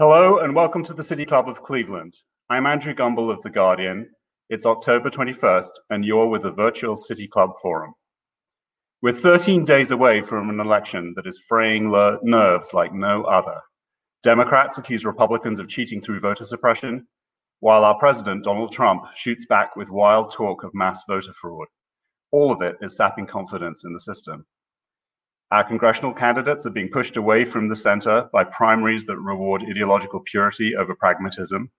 Hello and welcome to the City Club of Cleveland. I'm Andrew Gumbel of The Guardian. It's October 21st, and you're with the virtual City Club Forum. We're 13 days away from an election that is fraying nerves like no other. Democrats accuse Republicans of cheating through voter suppression, while our president, Donald Trump, shoots back with wild talk of mass voter fraud. All of it is sapping confidence in the system. Our congressional candidates are being pushed away from the center by primaries that reward ideological purity over pragmatism.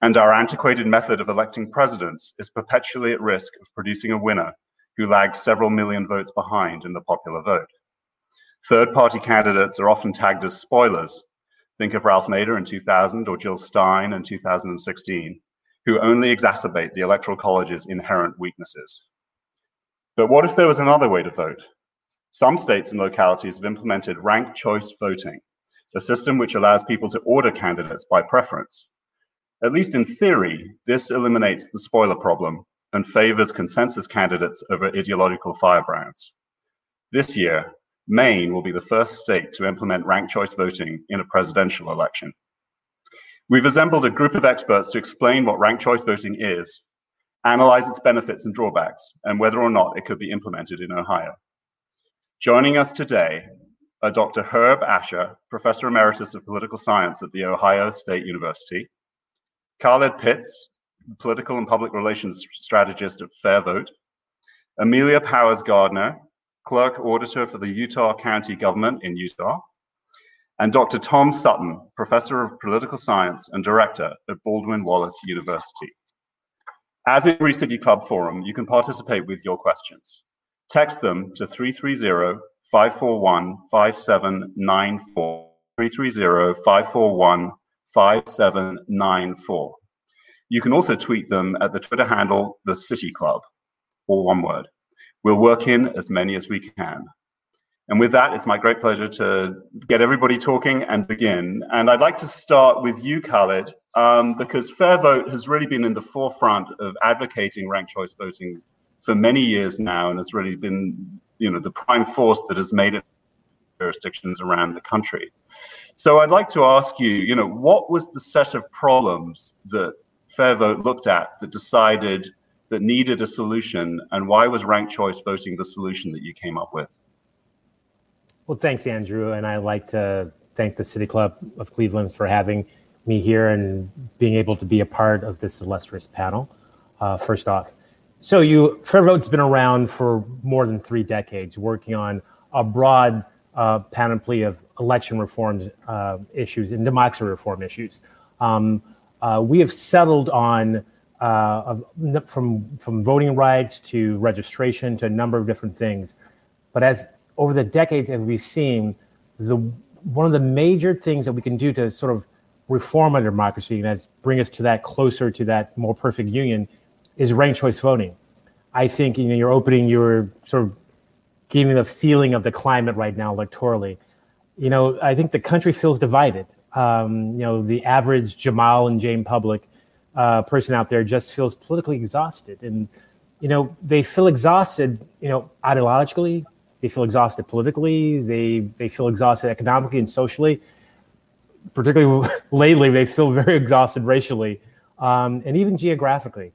And our antiquated method of electing presidents is perpetually at risk of producing a winner who lags several million votes behind in the popular vote. Third party candidates are often tagged as spoilers. Think of Ralph Nader in 2000 or Jill Stein in 2016, who only exacerbate the Electoral College's inherent weaknesses. But what if there was another way to vote? Some states and localities have implemented ranked choice voting, a system which allows people to order candidates by preference. At least in theory, this eliminates the spoiler problem and favors consensus candidates over ideological firebrands. This year, Maine will be the first state to implement ranked choice voting in a presidential election. We've assembled a group of experts to explain what ranked choice voting is, analyze its benefits and drawbacks, and whether or not it could be implemented in Ohio. Joining us today are Dr. Herb Asher, Professor Emeritus of Political Science at The Ohio State University, Khaled Pitts, Political and Public Relations Strategist at FairVote, Amelia Powers Gardner, Clerk Auditor for the Utah County Government in Utah, and Dr. Tom Sutton, Professor of Political Science and Director at Baldwin Wallace University. As in every City Club forum, you can participate with your questions. Text them to 330 541 5794. 330 541 5794. You can also tweet them at the Twitter handle The City Club, all one word. We'll work in as many as we can. And with that, it's my great pleasure to get everybody talking and begin. And I'd like to start with you, Khaled, um, because FairVote has really been in the forefront of advocating ranked choice voting for many years now, and has really been, you know, the prime force that has made it jurisdictions around the country. So I'd like to ask you, you know, what was the set of problems that FairVote looked at that decided that needed a solution, and why was ranked choice voting the solution that you came up with? Well, thanks, Andrew, and I'd like to thank the City Club of Cleveland for having me here and being able to be a part of this illustrious panel. Uh, first off, so you FairVote's been around for more than three decades, working on a broad uh, panoply of election reforms uh, issues and democracy reform issues. Um, uh, we have settled on uh, from from voting rights to registration to a number of different things, but as over the decades, as we've seen, the one of the major things that we can do to sort of reform our democracy and as bring us to that closer to that more perfect union is ranked choice voting. I think you know you're opening, you're sort of giving the feeling of the climate right now electorally. You know, I think the country feels divided. Um, you know, the average Jamal and Jane public uh, person out there just feels politically exhausted, and you know they feel exhausted. You know, ideologically, they feel exhausted politically. They they feel exhausted economically and socially. Particularly lately, they feel very exhausted racially um, and even geographically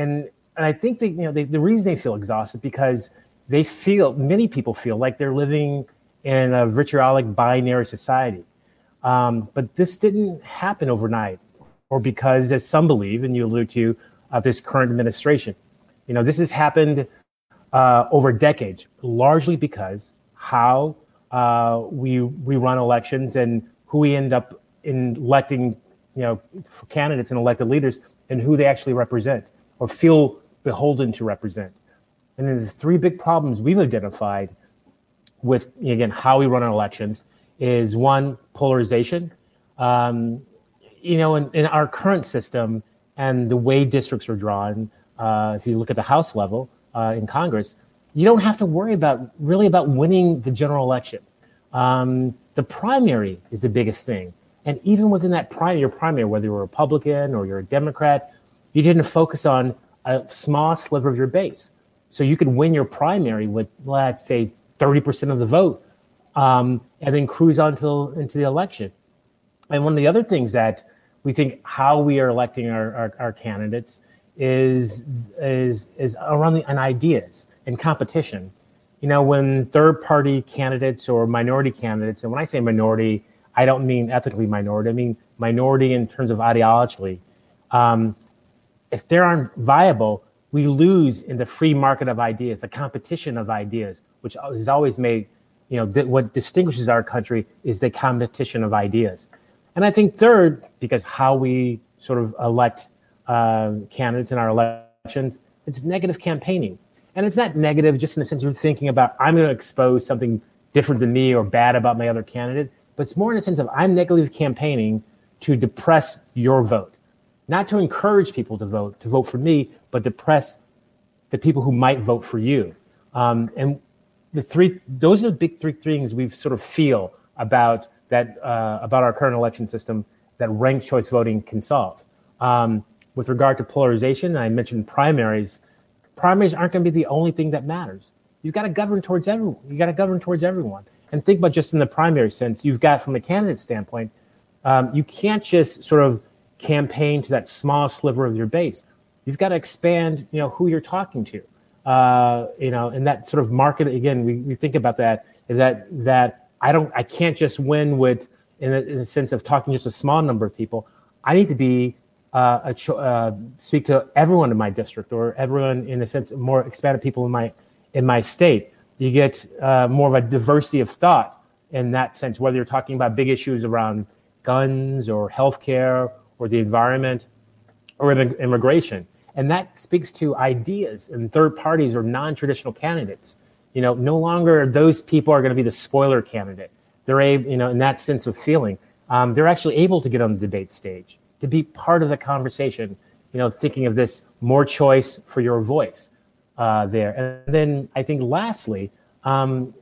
and and I think that you know they, the reason they feel exhausted because they feel many people feel like they're living in a vitriolic binary society. Um, but this didn't happen overnight, or because, as some believe, and you allude to, uh, this current administration. You know, this has happened uh, over decades, largely because how uh, we we run elections and who we end up in electing, you know, candidates and elected leaders, and who they actually represent or feel beholden to represent. And then the three big problems we've identified with, again, how we run our elections is one, polarization. Um, you know, in, in, our current system and the way districts are drawn, uh, if you look at the House level uh, in Congress, you don't have to worry about really about winning the general election. Um, the primary is the biggest thing. And even within that primary, your primary, whether you're a Republican or you're a Democrat, you didn't focus on a small sliver of your base. So you could win your primary with, let's say, 30% of the vote um, and then cruise on to, into the election. And one of the other things that we think how we are electing our, our, our candidates is is is around the ideas and competition. You know, when third party candidates or minority candidates, and when I say minority, I don't mean ethically minority. I mean minority in terms of ideologically. Um, if they aren't viable, we lose in the free market of ideas, the competition of ideas, which has always made, you know, th- what distinguishes our country is the competition of ideas. And I think third, because how we sort of elect uh, candidates in our elections, it's negative campaigning. And it's not negative just in the sense you're thinking about, I'm going to expose something different than me or bad about my other candidate, but it's more in the sense of I'm negative campaigning to depress your vote, not to encourage people to vote, to vote for me, but to press the people who might vote for you. Um, and the three, those are the big three things we sort of feel about that uh, about our current election system that ranked choice voting can solve. Um, with regard to polarization, I mentioned primaries. Primaries aren't going to be the only thing that matters. You've got to govern towards everyone. You got to govern towards everyone. And think about just in the primary sense, you've got from a candidate standpoint, um, you can't just sort of campaign to that small sliver of your base. You've got to expand, you know, who you're talking to. Uh, you know, and that sort of market again, we, we think about that is that that I don't, I can't just win with in the, in the sense of talking just a small number of people. I need to be uh, a cho- uh, speak to everyone in my district or everyone in a sense more expanded people in my in my state. You get uh, more of a diversity of thought in that sense, whether you're talking about big issues around guns or healthcare or the environment or immigration. And that speaks to ideas and third parties or non-traditional candidates. You know, no longer those people are going to be the spoiler candidate. They're able, you know, in that sense of feeling, um, they're actually able to get on the debate stage to be part of the conversation. You know, thinking of this more choice for your voice uh, there. And then I think lastly, um,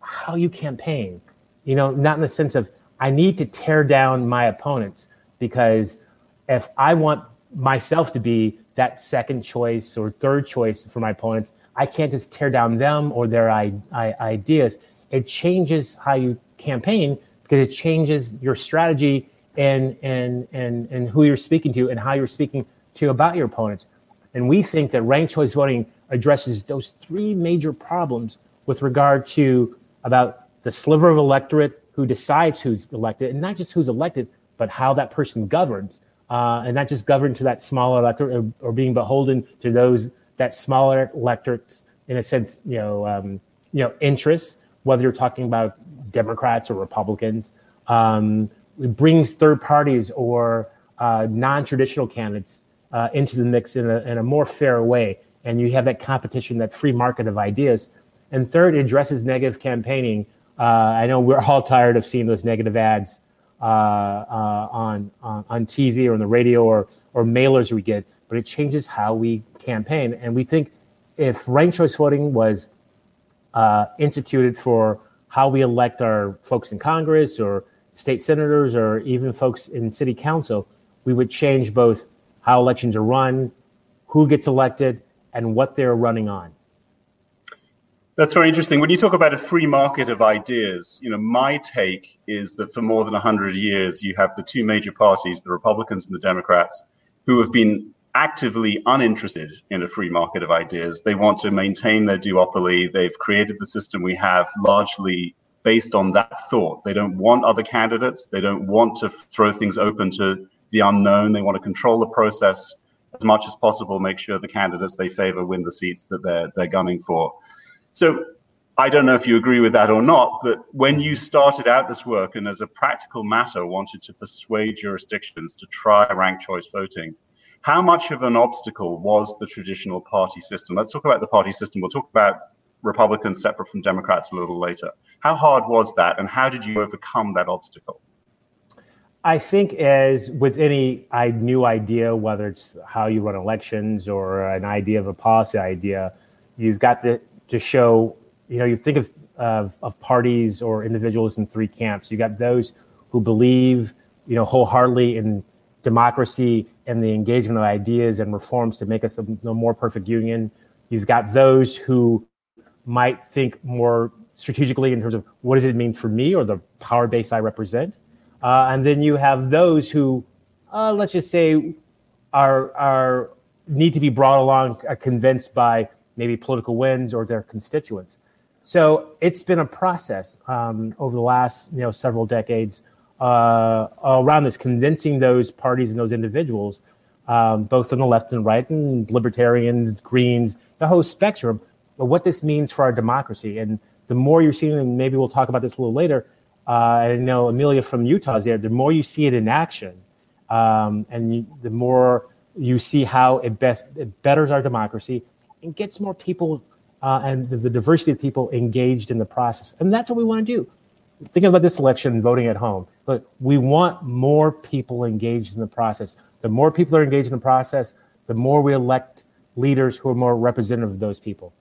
how you campaign. You know, not in the sense of I need to tear down my opponents because if I want myself to be that second choice or third choice for my opponents, I can't just tear down them or their I- I- ideas. It changes how you campaign because it changes your strategy and and and and who you're speaking to and how you're speaking to about your opponents. And we think that ranked choice voting addresses those three major problems with regard to about the sliver of electorate who decides who's elected, and not just who's elected, but how that person governs, uh, and not just governed to that smaller electorate or, or, being beholden to those that smaller electorates in a sense, you know, um, you know, interests, whether you're talking about Democrats or Republicans. Um, it brings third parties or uh, non-traditional candidates uh, into the mix in a, in a more fair way, and you have that competition, that free market of ideas. And third, it addresses negative campaigning. Uh, I know we're all tired of seeing those negative ads uh, uh, on, on on TV or on the radio or or mailers we get, but it changes how we campaign. And we think if ranked choice voting was uh, instituted for how we elect our folks in Congress or state senators or even folks in city council, we would change both how elections are run, who gets elected, and what they're running on. That's very interesting. When you talk about a free market of ideas, you know, my take is that for more than 100 years, you have the two major parties, the Republicans and the Democrats, who have been actively uninterested in a free market of ideas. They want to maintain their duopoly. They've created the system we have largely based on that thought. They don't want other candidates. They don't want to throw things open to the unknown. They want to control the process as much as possible, make sure the candidates they favor win the seats that they're they're gunning for. So I don't know if you agree with that or not, but when you started out this work and as a practical matter wanted to persuade jurisdictions to try ranked choice voting, how much of an obstacle was the traditional party system? Let's talk about the party system. We'll talk about Republicans separate from Democrats a little later. How hard was that, and how did you overcome that obstacle? I think, as with any new idea, whether it's how you run elections or an idea of a policy idea, you've got to, to show, you know, you think of, of, of parties or individuals in three camps. You got those who believe, you know, wholeheartedly in democracy and the engagement of ideas and reforms to make us a, a more perfect union. You've got those who might think more strategically in terms of what does it mean for me or the power base I represent. Uh, and then you have those who, uh, let's just say, are are need to be brought along, uh, convinced by maybe political wins or their constituents. So it's been a process um, over the last you know several decades uh, around this, convincing those parties and those individuals, um, both on the left and right, and libertarians, Greens, the whole spectrum, of what this means for our democracy. And the more you're seeing, and maybe we'll talk about this a little later. Uh, I know Amelia from Utah is there. The more you see it in action, um, and you, the more you see how it best it betters our democracy and gets more people uh, and the, the, diversity of people engaged in the process. And that's what we want to do. Thinking about this election, voting at home, but we want more people engaged in the process. The more people are engaged in the process, the more we elect leaders who are more representative of those people.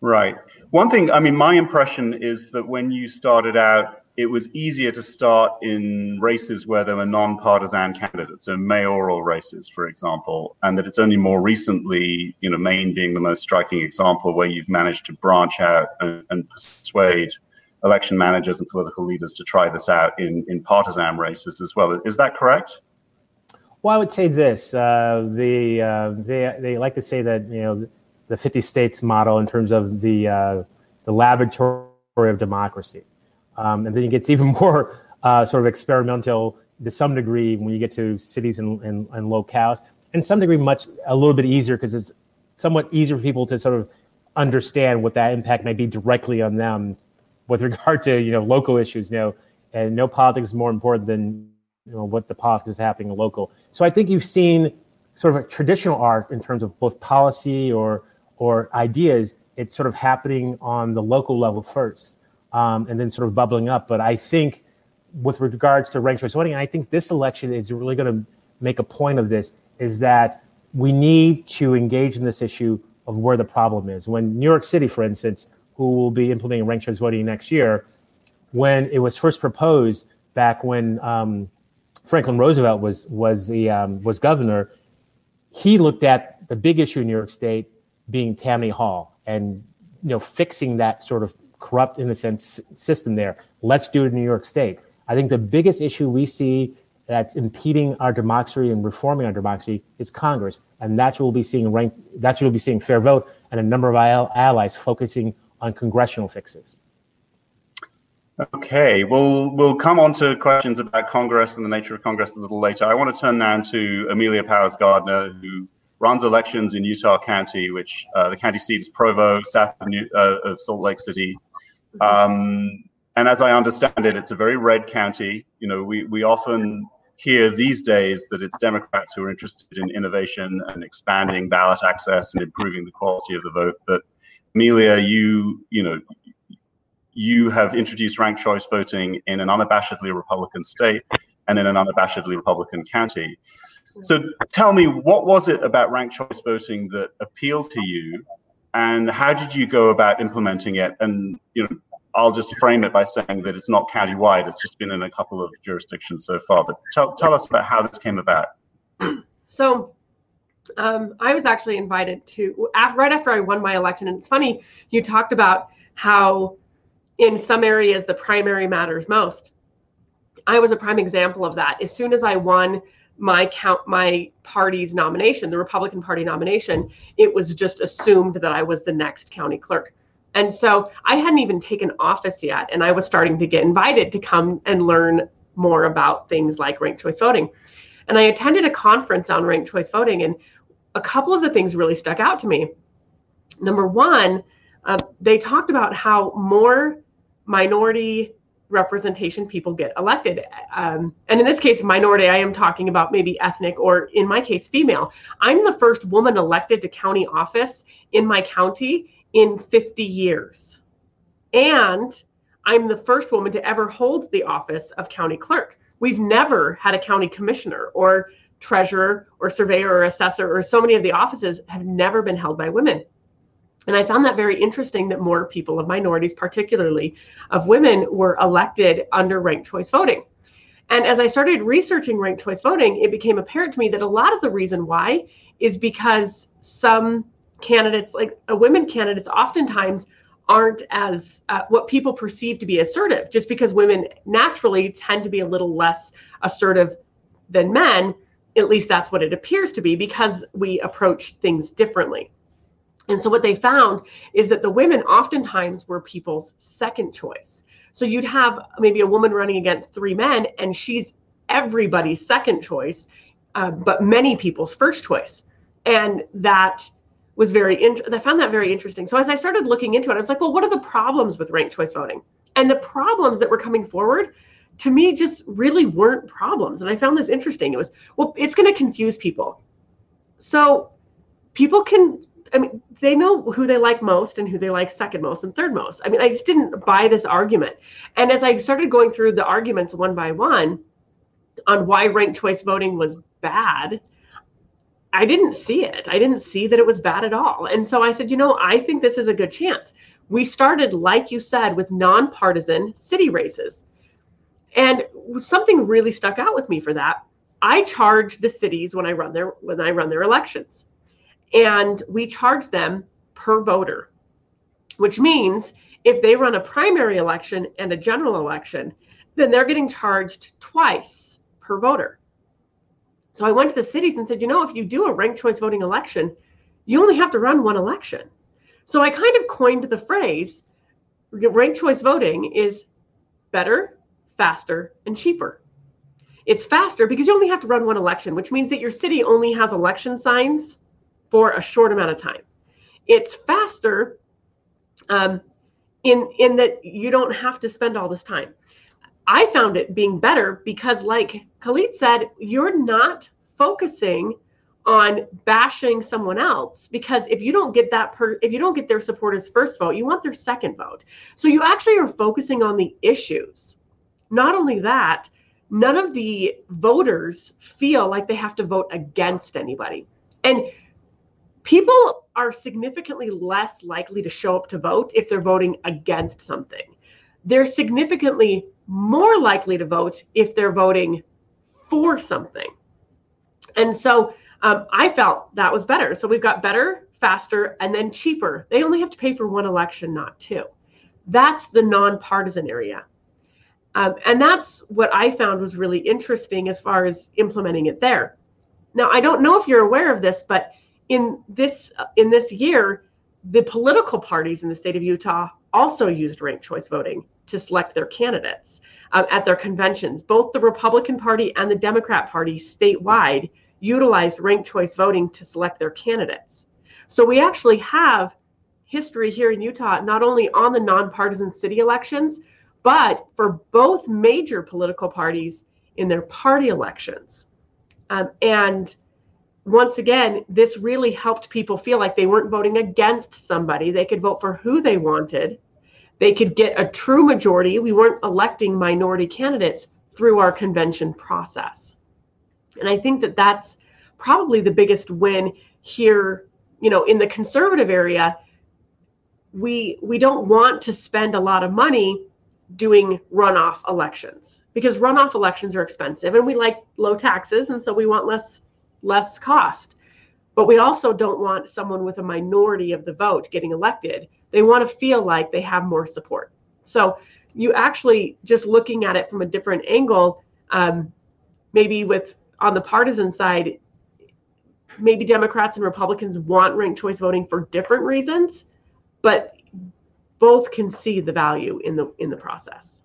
Right. One thing, I mean, my impression is that when you started out it was easier to start in races where there were non-partisan candidates, so mayoral races, for example, and that it's only more recently, you know, Maine being the most striking example, where you've managed to branch out and, and persuade election managers and political leaders to try this out in, in partisan races as well. Is that correct? Well, I would say this: uh, the uh, they they like to say that you know the 50 states model in terms of the uh, the laboratory of democracy. Um, and then it gets even more uh, sort of experimental to some degree when you get to cities and, and, and locales, and some degree much a little bit easier because it's somewhat easier for people to sort of understand what that impact may be directly on them with regard to you know local issues. You know, and no politics is more important than you know what the politics is happening local. So I think you've seen sort of a traditional art in terms of both policy or or ideas. It's sort of happening on the local level first um, and then sort of bubbling up. But I think with regards to ranked choice voting, I think this election is really going to make a point of this is that we need to engage in this issue of where the problem is. When New York City, for instance, who will be implementing ranked choice voting next year, when it was first proposed back when um, Franklin Roosevelt was was the um, was governor, he looked at the big issue in New York State being Tammany Hall and you know fixing that sort of corrupt, in a sense, system there. Let's do it in New York State. I think the biggest issue we see that's impeding our democracy and reforming our democracy is Congress, and that's what we'll be seeing. Rank, that's what we'll be seeing fair vote and a number of allies focusing on congressional fixes. Okay, we'll we'll come on to questions about Congress and the nature of Congress a little later. I want to turn now to Amelia Powers Gardner, who runs elections in Utah County, which uh, the county seat is Provo, south of, New, uh, of Salt Lake City. Um, and as I understand it, it's a very red county. You know, we, we often hear these days that it's Democrats who are interested in innovation and expanding ballot access and improving the quality of the vote. But Amelia, you you know, you have introduced ranked choice voting in an unabashedly Republican state and in an unabashedly Republican county. So tell me, what was it about ranked choice voting that appealed to you, and how did you go about implementing it? And you know, I'll just frame it by saying that it's not county-wide. It's just been in a couple of jurisdictions so far. But tell, tell us about how this came about. So um, I was actually invited to, right after I won my election. And it's funny, you talked about how in some areas the primary matters most. I was a prime example of that. As soon as I won my count my party's nomination, the Republican Party nomination, it was just assumed that I was the next county clerk. And so I hadn't even taken office yet, and I was starting to get invited to come and learn more about things like ranked choice voting. And I attended a conference on ranked choice voting, and a couple of the things really stuck out to me. Number one, uh, they talked about how more minority representation people get elected. Um, and in this case, minority, I am talking about maybe ethnic or in my case, female. I'm the first woman elected to county office in my county in 50 years. And I'm the first woman to ever hold the office of county clerk. We've never had a county commissioner or treasurer or surveyor or assessor or so many of the offices have never been held by women. And I found that very interesting that more people of minorities, particularly of women, were elected under ranked choice voting. And as I started researching ranked choice voting, it became apparent to me that a lot of the reason why is because some candidates, like uh, women candidates, oftentimes aren't as uh, what people perceive to be assertive. Just because women naturally tend to be a little less assertive than men at least that's what it appears to be because we approach things differently. And so what they found is that the women oftentimes were people's second choice. So you'd have maybe a woman running against three men and she's everybody's second choice uh, but many people's first choice. And that was very in- I found that very interesting. So as I started looking into it, I was like, well, what are the problems with ranked choice voting? And the problems that were coming forward to me just really weren't problems. And I found this interesting. It was, well, it's going to confuse people. So people can I mean, they know who they like most and who they like second most and third most. I mean, I just didn't buy this argument. And as I started going through the arguments one by one on why ranked choice voting was bad, I didn't see it. I didn't see that it was bad at all. And so I said, you know, I think this is a good chance. We started, like you said, with nonpartisan city races. And something really stuck out with me for that. I charge the cities when I run their when I run their elections. And we charge them per voter, which means if they run a primary election and a general election, then they're getting charged twice per voter. So I went to the cities and said, you know, if you do a ranked choice voting election, you only have to run one election. So I kind of coined the phrase ranked choice voting is better, faster, and cheaper. It's faster because you only have to run one election, which means that your city only has election signs for a short amount of time. It's faster um, in in that you don't have to spend all this time. I found it being better because, like Khalid said, you're not focusing on bashing someone else because if you don't get that per if you don't get their supporters first vote you want their second vote. So you actually are focusing on the issues. Not only that none of the voters feel like they have to vote against anybody. And people are significantly less likely to show up to vote if they're voting against something. They're significantly more likely to vote if they're voting for something. And so um, I felt that was better. So we've got better, faster, and then cheaper. They only have to pay for one election, not two. That's the nonpartisan area. Um, and that's what I found was really interesting as far as implementing it there. Now, I don't know if you're aware of this, but in this in this year, the political parties in the state of Utah also used ranked choice voting to select their candidates uh, at their conventions. Both the Republican Party and the Democrat Party statewide utilized ranked choice voting to select their candidates. So we actually have history here in Utah, not only on the nonpartisan city elections, but for both major political parties in their party elections. Um, and once again, this really helped people feel like they weren't voting against somebody. They could vote for who they wanted they could get a true majority. We weren't electing minority candidates through our convention process. And I think that that's probably the biggest win here, you know, in the conservative area. We we don't want to spend a lot of money doing runoff elections because runoff elections are expensive and we like low taxes and so we want less less cost. But we also don't want someone with a minority of the vote getting elected they want to feel like they have more support. So you actually just looking at it from a different angle, um, maybe with on the partisan side, maybe Democrats and Republicans want ranked choice voting for different reasons, but both can see the value in the in the process.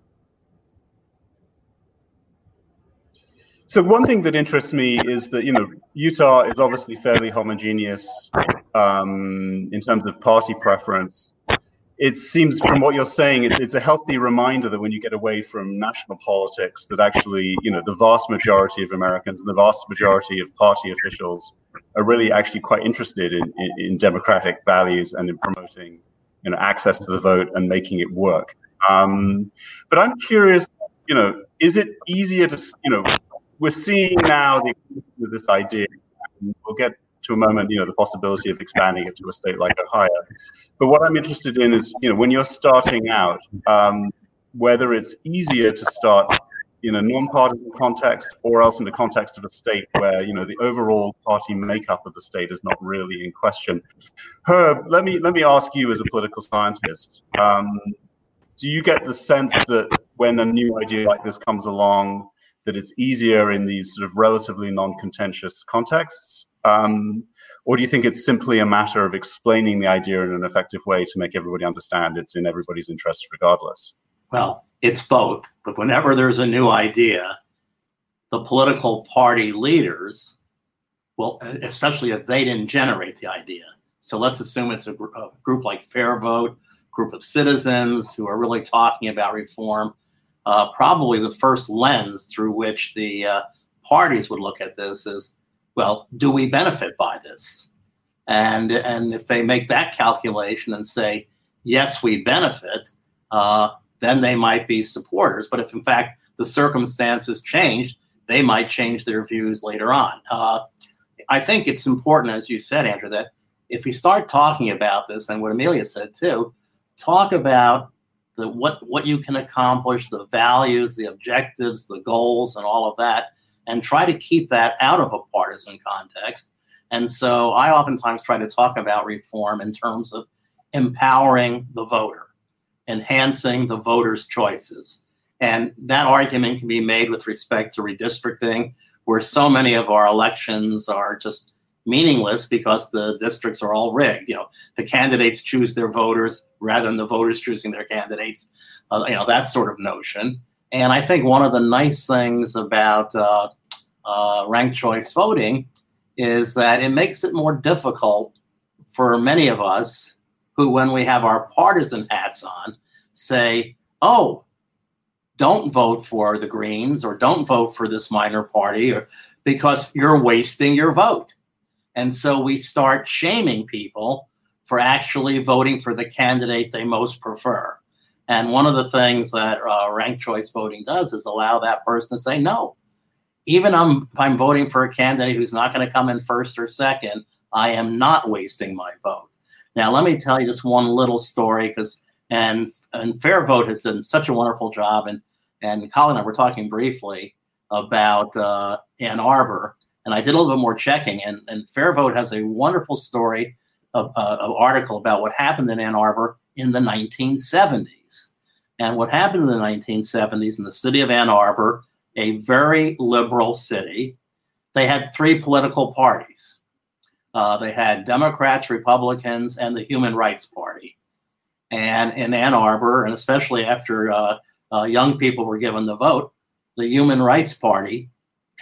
So one thing that interests me is that you know Utah is obviously fairly homogeneous um, in terms of party preference. It seems from what you're saying, it's, it's a healthy reminder that when you get away from national politics, that actually, you know, the vast majority of Americans and the vast majority of party officials are really actually quite interested in, in, in democratic values and in promoting, you know, access to the vote and making it work. Um, but I'm curious, you know, is it easier to, you know, we're seeing now the of this idea. We'll get to a moment, you know, the possibility of expanding it to a state like Ohio. But what I'm interested in is, you know, when you're starting out, um, whether it's easier to start in a non-partisan context or else in the context of a state where you know the overall party makeup of the state is not really in question. Herb, let me let me ask you as a political scientist, um, do you get the sense that when a new idea like this comes along, that it's easier in these sort of relatively non-contentious contexts? Um, or do you think it's simply a matter of explaining the idea in an effective way to make everybody understand it's in everybody's interest regardless? Well, it's both. But whenever there's a new idea, the political party leaders, well, especially if they didn't generate the idea. So let's assume it's a, gr- a group like Fair Vote, group of citizens who are really talking about reform. Uh, probably the first lens through which the uh, parties would look at this is, well, do we benefit by this? And and if they make that calculation and say, yes, we benefit, uh, then they might be supporters. But if in fact the circumstances changed, they might change their views later on. Uh, I think it's important, as you said, Andrew, that if we start talking about this, and what Amelia said too, talk about the what what you can accomplish, the values, the objectives, the goals, and all of that, and try to keep that out of a partisan context. And so I oftentimes try to talk about reform in terms of empowering the voter enhancing the voters' choices. And that argument can be made with respect to redistricting, where so many of our elections are just meaningless because the districts are all rigged. You know, the candidates choose their voters rather than the voters choosing their candidates. Uh, you know, that sort of notion. And I think one of the nice things about uh, uh, ranked choice voting is that it makes it more difficult for many of us who, when we have our partisan hats on, say, oh, don't vote for the Greens or don't vote for this minor party or because you're wasting your vote. And so we start shaming people for actually voting for the candidate they most prefer. And one of the things that uh, ranked choice voting does is allow that person to say, no, even I'm, if I'm voting for a candidate who's not going to come in first or second, I am not wasting my vote. Now, let me tell you just one little story because, and, and Fair Vote has done such a wonderful job. And, and Colin and I were talking briefly about uh, Ann Arbor, and I did a little bit more checking. And, and Fair Vote has a wonderful story, of, uh, of article about what happened in Ann Arbor in the 1970s. And what happened in the 1970s in the city of Ann Arbor, a very liberal city, they had three political parties. Uh, they had Democrats, Republicans, and the Human Rights Party. And in Ann Arbor, and especially after uh, uh, young people were given the vote, the Human Rights Party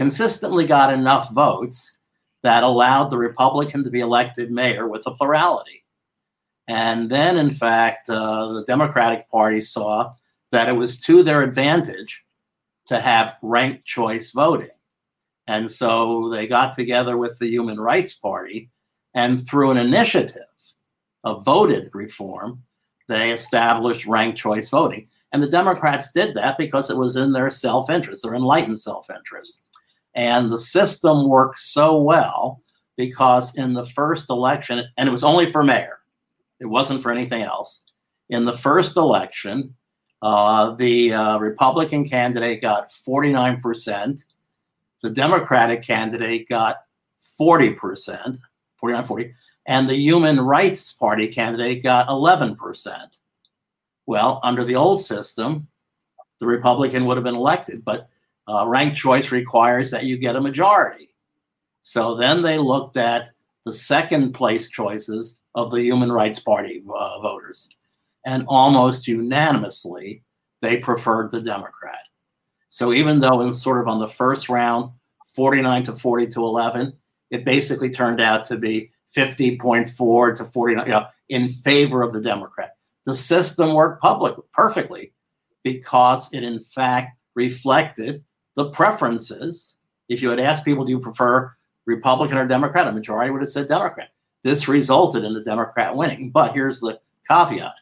consistently got enough votes that allowed the Republican to be elected mayor with a plurality. And then, in fact, uh, the Democratic Party saw that it was to their advantage to have ranked choice voting. And so they got together with the Human Rights Party, and through an initiative of voted reform, they established ranked choice voting. And the Democrats did that because it was in their self interest, their enlightened self interest. And the system worked so well because in the first election, and it was only for mayor, it wasn't for anything else. In the first election, uh, the uh, Republican candidate got 49%, the Democratic candidate got 40%, 49 40, and the Human Rights Party candidate got 11%. Well, under the old system, the Republican would have been elected, but uh, ranked choice requires that you get a majority. So then they looked at the second place choices of the Human Rights Party uh, voters, and almost unanimously, they preferred the Democrat. So even though in sort of on the first round, 49 to 40 to 11, it basically turned out to be 50.4 to 49, you know, in favor of the Democrat. The system worked public perfectly because it in fact reflected the preferences. If you had asked people, do you prefer Republican or Democrat? A majority would have said Democrat. This resulted in the Democrat winning. But here's the caveat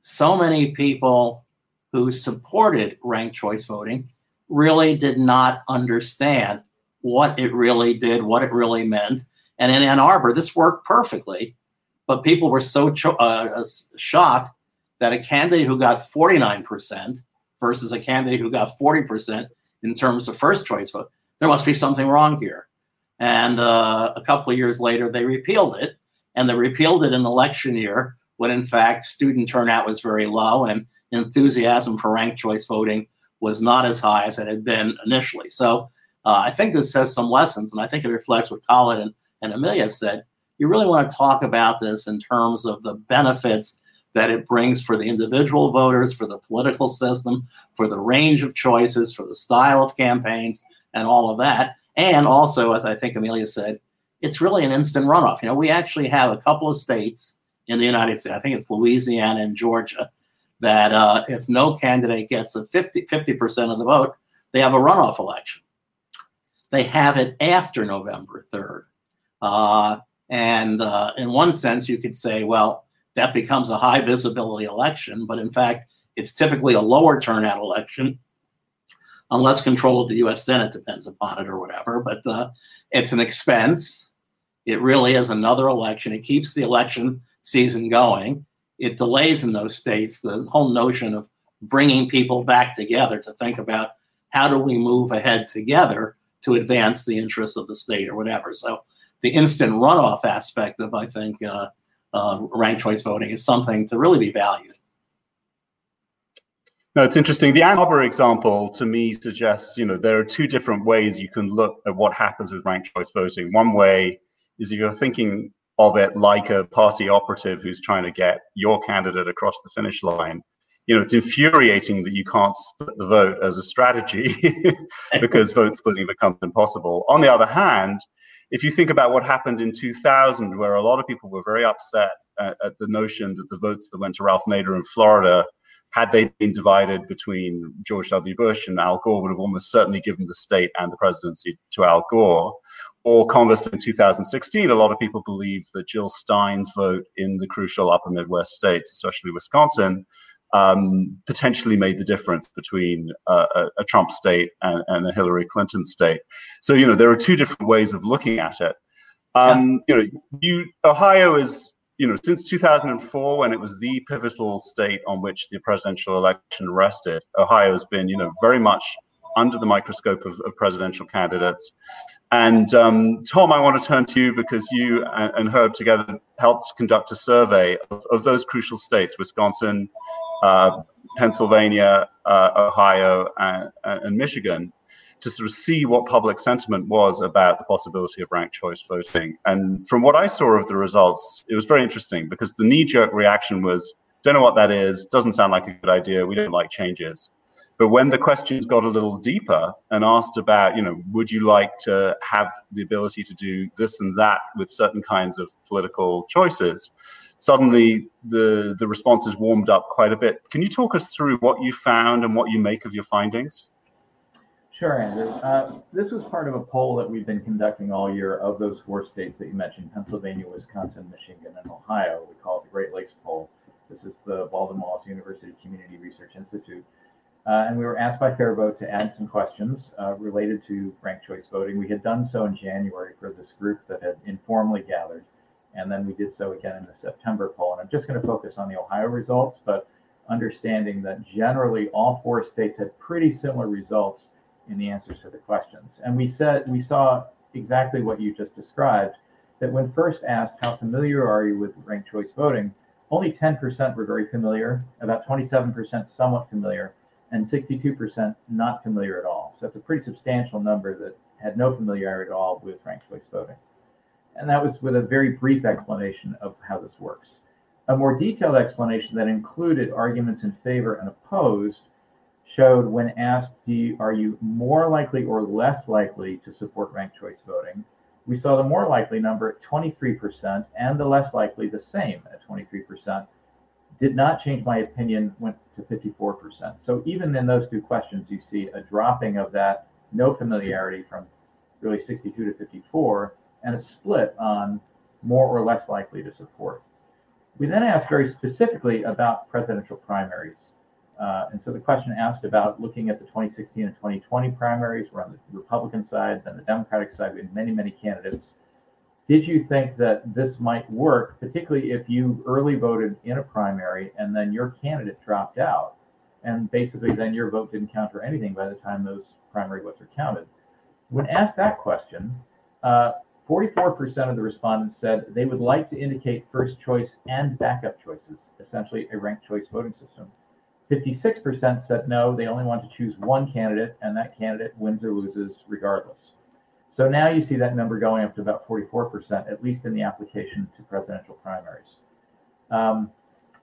so many people who supported ranked choice voting really did not understand what it really did, what it really meant. And in Ann Arbor, this worked perfectly, but people were so cho- uh, shocked that a candidate who got 49% versus a candidate who got 40% in terms of first choice vote. There must be something wrong here. And uh, a couple of years later, they repealed it. And they repealed it in election year when, in fact, student turnout was very low and enthusiasm for ranked choice voting was not as high as it had been initially. So uh, I think this has some lessons, and I think it reflects what Colin and, and Amelia said. You really want to talk about this in terms of the benefits that it brings for the individual voters, for the political system, for the range of choices, for the style of campaigns, and all of that. And also, as I think Amelia said, it's really an instant runoff. You know, we actually have a couple of states in the United States, I think it's Louisiana and Georgia, that uh, if no candidate gets a 50, 50% of the vote, they have a runoff election. They have it after November 3rd. Uh, and uh, in one sense, you could say, well, that becomes a high visibility election. But in fact, it's typically a lower turnout election, unless control of the US Senate depends upon it or whatever. But uh, it's an expense. It really is another election. It keeps the election season going. It delays in those states the whole notion of bringing people back together to think about how do we move ahead together to advance the interests of the state or whatever. So the instant runoff aspect of, I think, uh, uh, ranked choice voting is something to really be valued. No, it's interesting. The Ann Arbor example to me suggests, you know, there are two different ways you can look at what happens with ranked choice voting. One way is if you're thinking of it like a party operative who's trying to get your candidate across the finish line. You know, it's infuriating that you can't split the vote as a strategy because vote splitting becomes impossible. On the other hand, if you think about what happened in 2000, where a lot of people were very upset at, at, the notion that the votes that went to Ralph Nader in Florida, had they been divided between George W. Bush and Al Gore, would have almost certainly given the state and the presidency to Al Gore. Or conversely, in 2016, a lot of people believe that Jill Stein's vote in the crucial upper Midwest states, especially Wisconsin, um, potentially made the difference between uh, a, a, Trump state and, and, a Hillary Clinton state. So you know there are two different ways of looking at it. Um, yeah. You know, you Ohio is you know since 2004 when it was the pivotal state on which the presidential election rested. Ohio has been you know very much under the microscope of, of presidential candidates. And um, Tom, I want to turn to you because you and, and Herb together helped conduct a survey of, of those crucial states, Wisconsin, Pennsylvania, uh, Ohio, and, and, Michigan, to sort of see what public sentiment was about the possibility of ranked choice voting. And from what I saw of the results, it was very interesting because the knee jerk reaction was, don't know what that is, doesn't sound like a good idea, we don't like changes. But when the questions got a little deeper and asked about, you know, would you like to have the ability to do this and that with certain kinds of political choices, suddenly the the responses warmed up quite a bit. Can you talk us through what you found and what you make of your findings? Sure, Andrew. Uh, this was part of a poll that we've been conducting all year of those four states that you mentioned Pennsylvania, Wisconsin, Michigan, and Ohio. We call it the Great Lakes Poll. This is the Baldwin Wallace University Community Research Institute. Uh, and we were asked by Fairvote to add some questions uh, related to ranked choice voting. We had done so in January for this group that had informally gathered and then we did so again in the September poll. And I'm just going to focus on the Ohio results, but understanding that generally all four states had pretty similar results in the answers to the questions. And we said we saw exactly what you just described. That when first asked, how familiar are you with ranked choice voting? Only 10% were very familiar, about 27% somewhat familiar, and 62% not familiar at all. So that's a pretty substantial number that had no familiarity at all with ranked choice voting and that was with a very brief explanation of how this works. A more detailed explanation that included arguments in favor and opposed showed when asked, you, are you more likely or less likely to support ranked choice voting? We saw the more likely number at 23% and the less likely the same at 23%. Did not change my opinion, went to 54%. So even in those two questions, you see a dropping of that no familiarity from really 62 to 54 and a split on more or less likely to support. We then asked very specifically about presidential primaries. Uh, and so the question asked about looking at the 2016 and 2020 primaries. We're on the Republican side, then the Democratic side. We had many, many candidates. Did you think that this might work, particularly if you early voted in a primary and then your candidate dropped out? And basically, then your vote didn't count for anything by the time those primary votes are counted. When asked that question, uh, 44% of the respondents said they would like to indicate first choice and backup choices, essentially a ranked choice voting system. 56% said no, they only want to choose one candidate, and that candidate wins or loses regardless. So now you see that number going up to about 44%, at least in the application to presidential primaries. Um,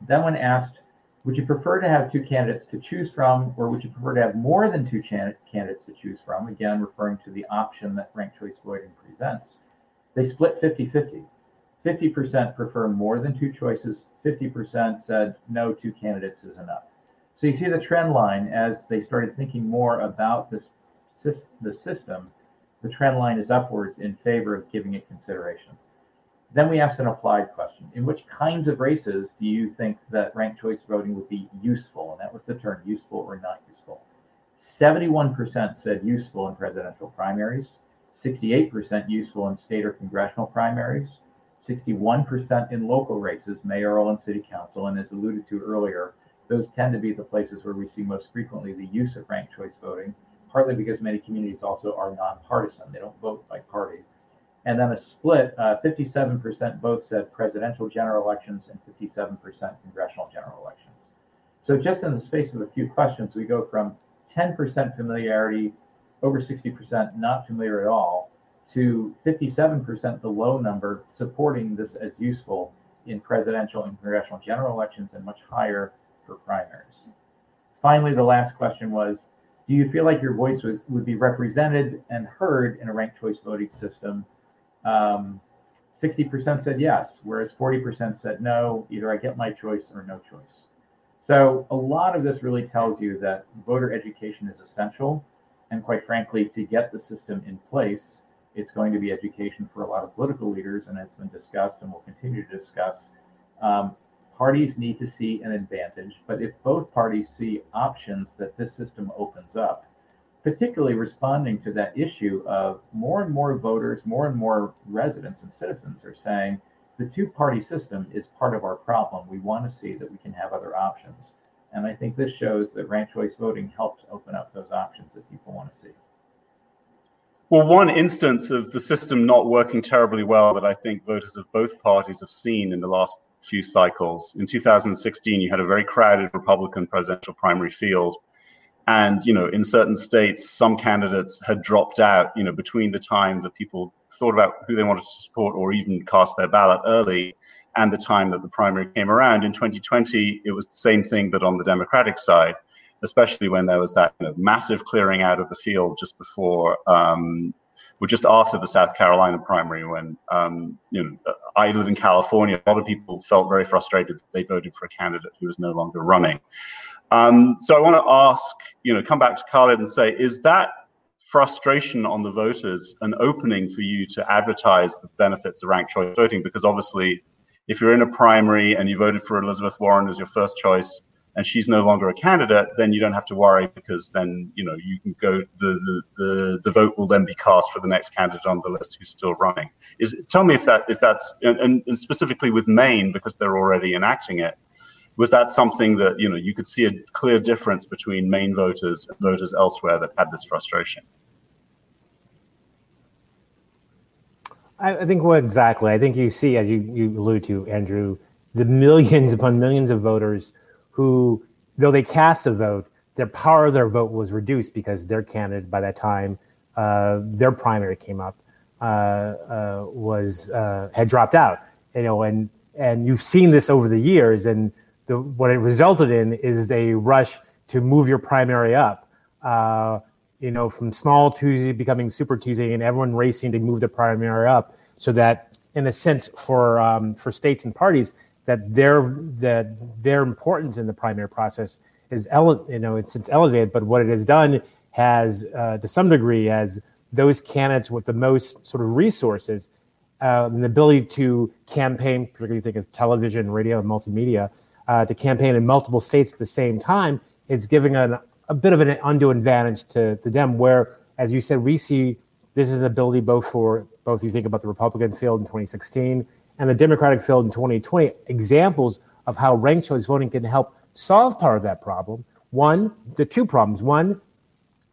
then, when asked, would you prefer to have two candidates to choose from, or would you prefer to have more than two candidates to choose from? Again, referring to the option that ranked choice voting presents. They split 50 50. 50% prefer more than two choices, 50% said no, two candidates is enough. So you see the trend line as they started thinking more about this the system, the trend line is upwards in favor of giving it consideration. Then we asked an applied question. In which kinds of races do you think that ranked choice voting would be useful? And that was the term useful or not useful. 71% said useful in presidential primaries, 68% useful in state or congressional primaries, 61% in local races, mayoral and city council. And as alluded to earlier, those tend to be the places where we see most frequently the use of ranked choice voting, partly because many communities also are nonpartisan. They don't vote by party. And then a split, uh, 57% both said presidential general elections and 57% congressional general elections. So just in the space of a few questions, we go from 10% familiarity, over 60% not familiar at all, to 57% the low number supporting this as useful in presidential and congressional general elections and much higher for primaries. Finally, the last question was, do you feel like your voice was, would be represented and heard in a ranked choice voting system? Um, 60% said yes, whereas 40% said no, either I get my choice or no choice. So a lot of this really tells you that voter education is essential. And quite frankly, to get the system in place, it's going to be education for a lot of political leaders, and it's been discussed and will continue to discuss. Um, parties need to see an advantage, but if both parties see options that this system opens up, particularly responding to that issue of more and more voters, more and more residents and citizens are saying the two party system is part of our problem. We want to see that we can have other options. And I think this shows that ranked choice voting helps open up those options that people want to see. Well, one instance of the system not working terribly well that I think voters of both parties have seen in the last few cycles. In 2016, you had a very crowded Republican presidential primary field. And, you know, in certain states, some candidates had dropped out, you know, between the time that people thought about who they wanted to support or even cast their ballot early and the time that the primary came around. In 2020, it was the same thing, but on the Democratic side, especially when there was that you know, massive clearing out of the field just before um, were just after the South Carolina primary when, um, you know, I live in California. A lot of people felt very frustrated that they voted for a candidate who was no longer running. Um, so I want to ask, you know, come back to Khalid and say, is that frustration on the voters an opening for you to advertise the benefits of ranked choice voting? Because obviously, if you're in a primary and you voted for Elizabeth Warren as your first choice, and she's no longer a candidate, then you don't have to worry because then you know you can go the the the, the vote will then be cast for the next candidate on the list who's still running. Is tell me if that if that's and, and specifically with Maine because they're already enacting it. Was that something that you know you could see a clear difference between Maine voters and voters elsewhere that had this frustration? I think well, exactly. I think you see, as you, you allude to, Andrew, the millions upon millions of voters who, though they cast a vote, their power of their vote was reduced because their candidate by that time, uh, their primary came up, uh, uh, was uh, had dropped out. You know, and and you've seen this over the years, and the, what it resulted in is a rush to move your primary up. You know, from small Tuesday becoming super Tuesday, and everyone racing to move the primary up, so that in a sense for um, for states and parties, that their that their importance in the primary process is ele- you know it's it's elevated, but what it has done has uh, to some degree as those candidates with the most sort of resources uh, and the ability to campaign, particularly think of television, radio, and multimedia, uh, to campaign in multiple states at the same time, it's giving an, a bit of an undue advantage to, to them. Where, as you said, we see this is an ability both for both you think about the Republican field in 2016 and the Democratic field in 2020 examples of how ranked choice voting can help solve part of that problem One, the two problems. One,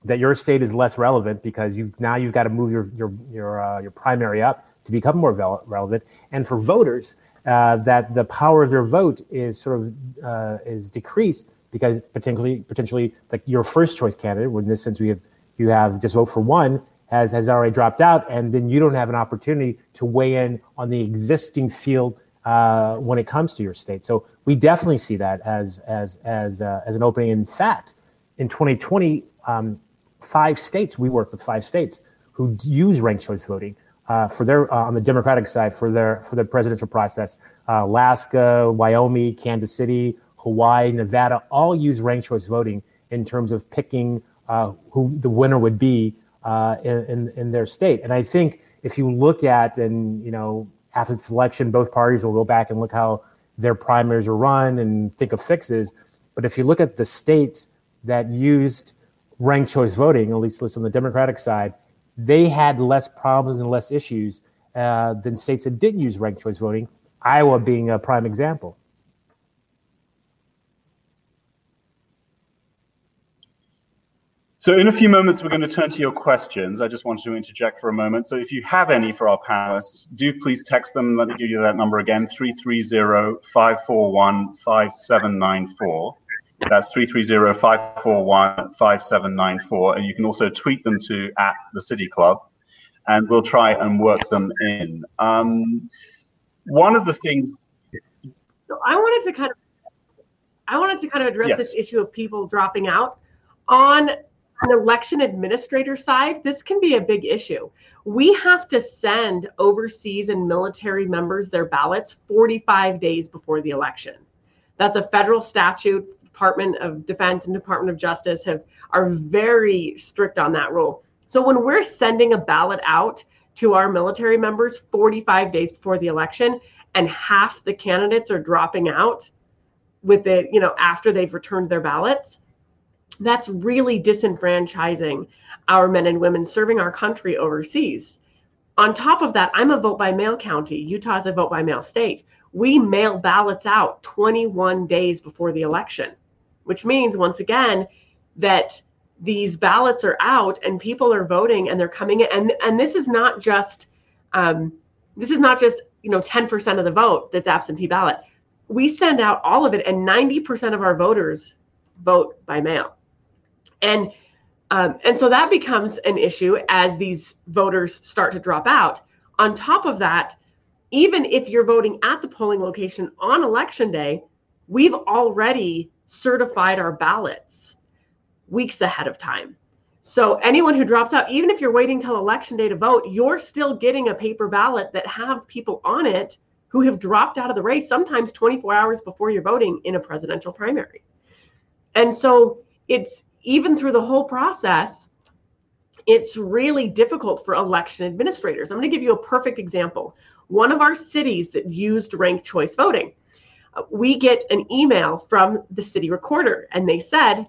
that your state is less relevant because you now you've got to move your your your uh, your primary up to become more relevant, and for voters, uh, that the power of their vote is sort of uh, is decreased because potentially potentially like your first choice candidate, in this sense we have you have just vote for one has has already dropped out, and then you don't have an opportunity to weigh in on the existing field uh, when it comes to your state. So we definitely see that as as as uh, as an opening. In fact, in 2020, um, five states we work with five states who use ranked choice voting uh, for their uh, on the Democratic side for their for their presidential process. Uh, Alaska, Wyoming, Kansas City, Hawaii, Nevada all use ranked choice voting in terms of picking uh, who the winner would be in, in in their state. And I think if you look at and you know after the election, both parties will go back and look how their primaries are run and think of fixes. But if you look at the states that used ranked choice voting, at least on the Democratic side, they had less problems and less issues uh, than states that didn't use ranked choice voting, Iowa being a prime example. So in a few moments, we're going to turn to your questions. I just wanted to interject for a moment. So if you have any for our panelists, do please text them. Let me give you that number again, 330-541-5794. That's 330-541-5794. And you can also tweet them to at the City Club, and we'll try and work them in. Um, one of the things... So I wanted to kind of I wanted to kind of address yes. this issue of people dropping out on an election administrator side, this can be a big issue. We have to send overseas and military members their ballots 45 days before the election. That's a federal statute. Department of Defense and Department of Justice have are very strict on that rule. So when we're sending a ballot out to our military members 45 days before the election and half the candidates are dropping out with it, you know, after they've returned their ballots, that's really disenfranchising our men and women serving our country overseas. On top of that, I'm a vote by mail county. Utah's a vote by mail state. We mail ballots out 21 days before the election, which means, once again, that these ballots are out and people are voting and they're coming in. And, and this is not just um, this is not just you know 10% of the vote that's absentee ballot. We send out all of it, and 90% of our voters vote by mail. And um, and so that becomes an issue as these voters start to drop out. On top of that, even if you're voting at the polling location on election day, we've already certified our ballots weeks ahead of time. So anyone who drops out, even if you're waiting till election day to vote, you're still getting a paper ballot that have people on it who have dropped out of the race sometimes 24 hours before you're voting in a presidential primary. And so it's even through the whole process, it's really difficult for election administrators. I'm going to give you a perfect example. One of our cities that used ranked choice voting, uh, we get an email from the city recorder, and they said,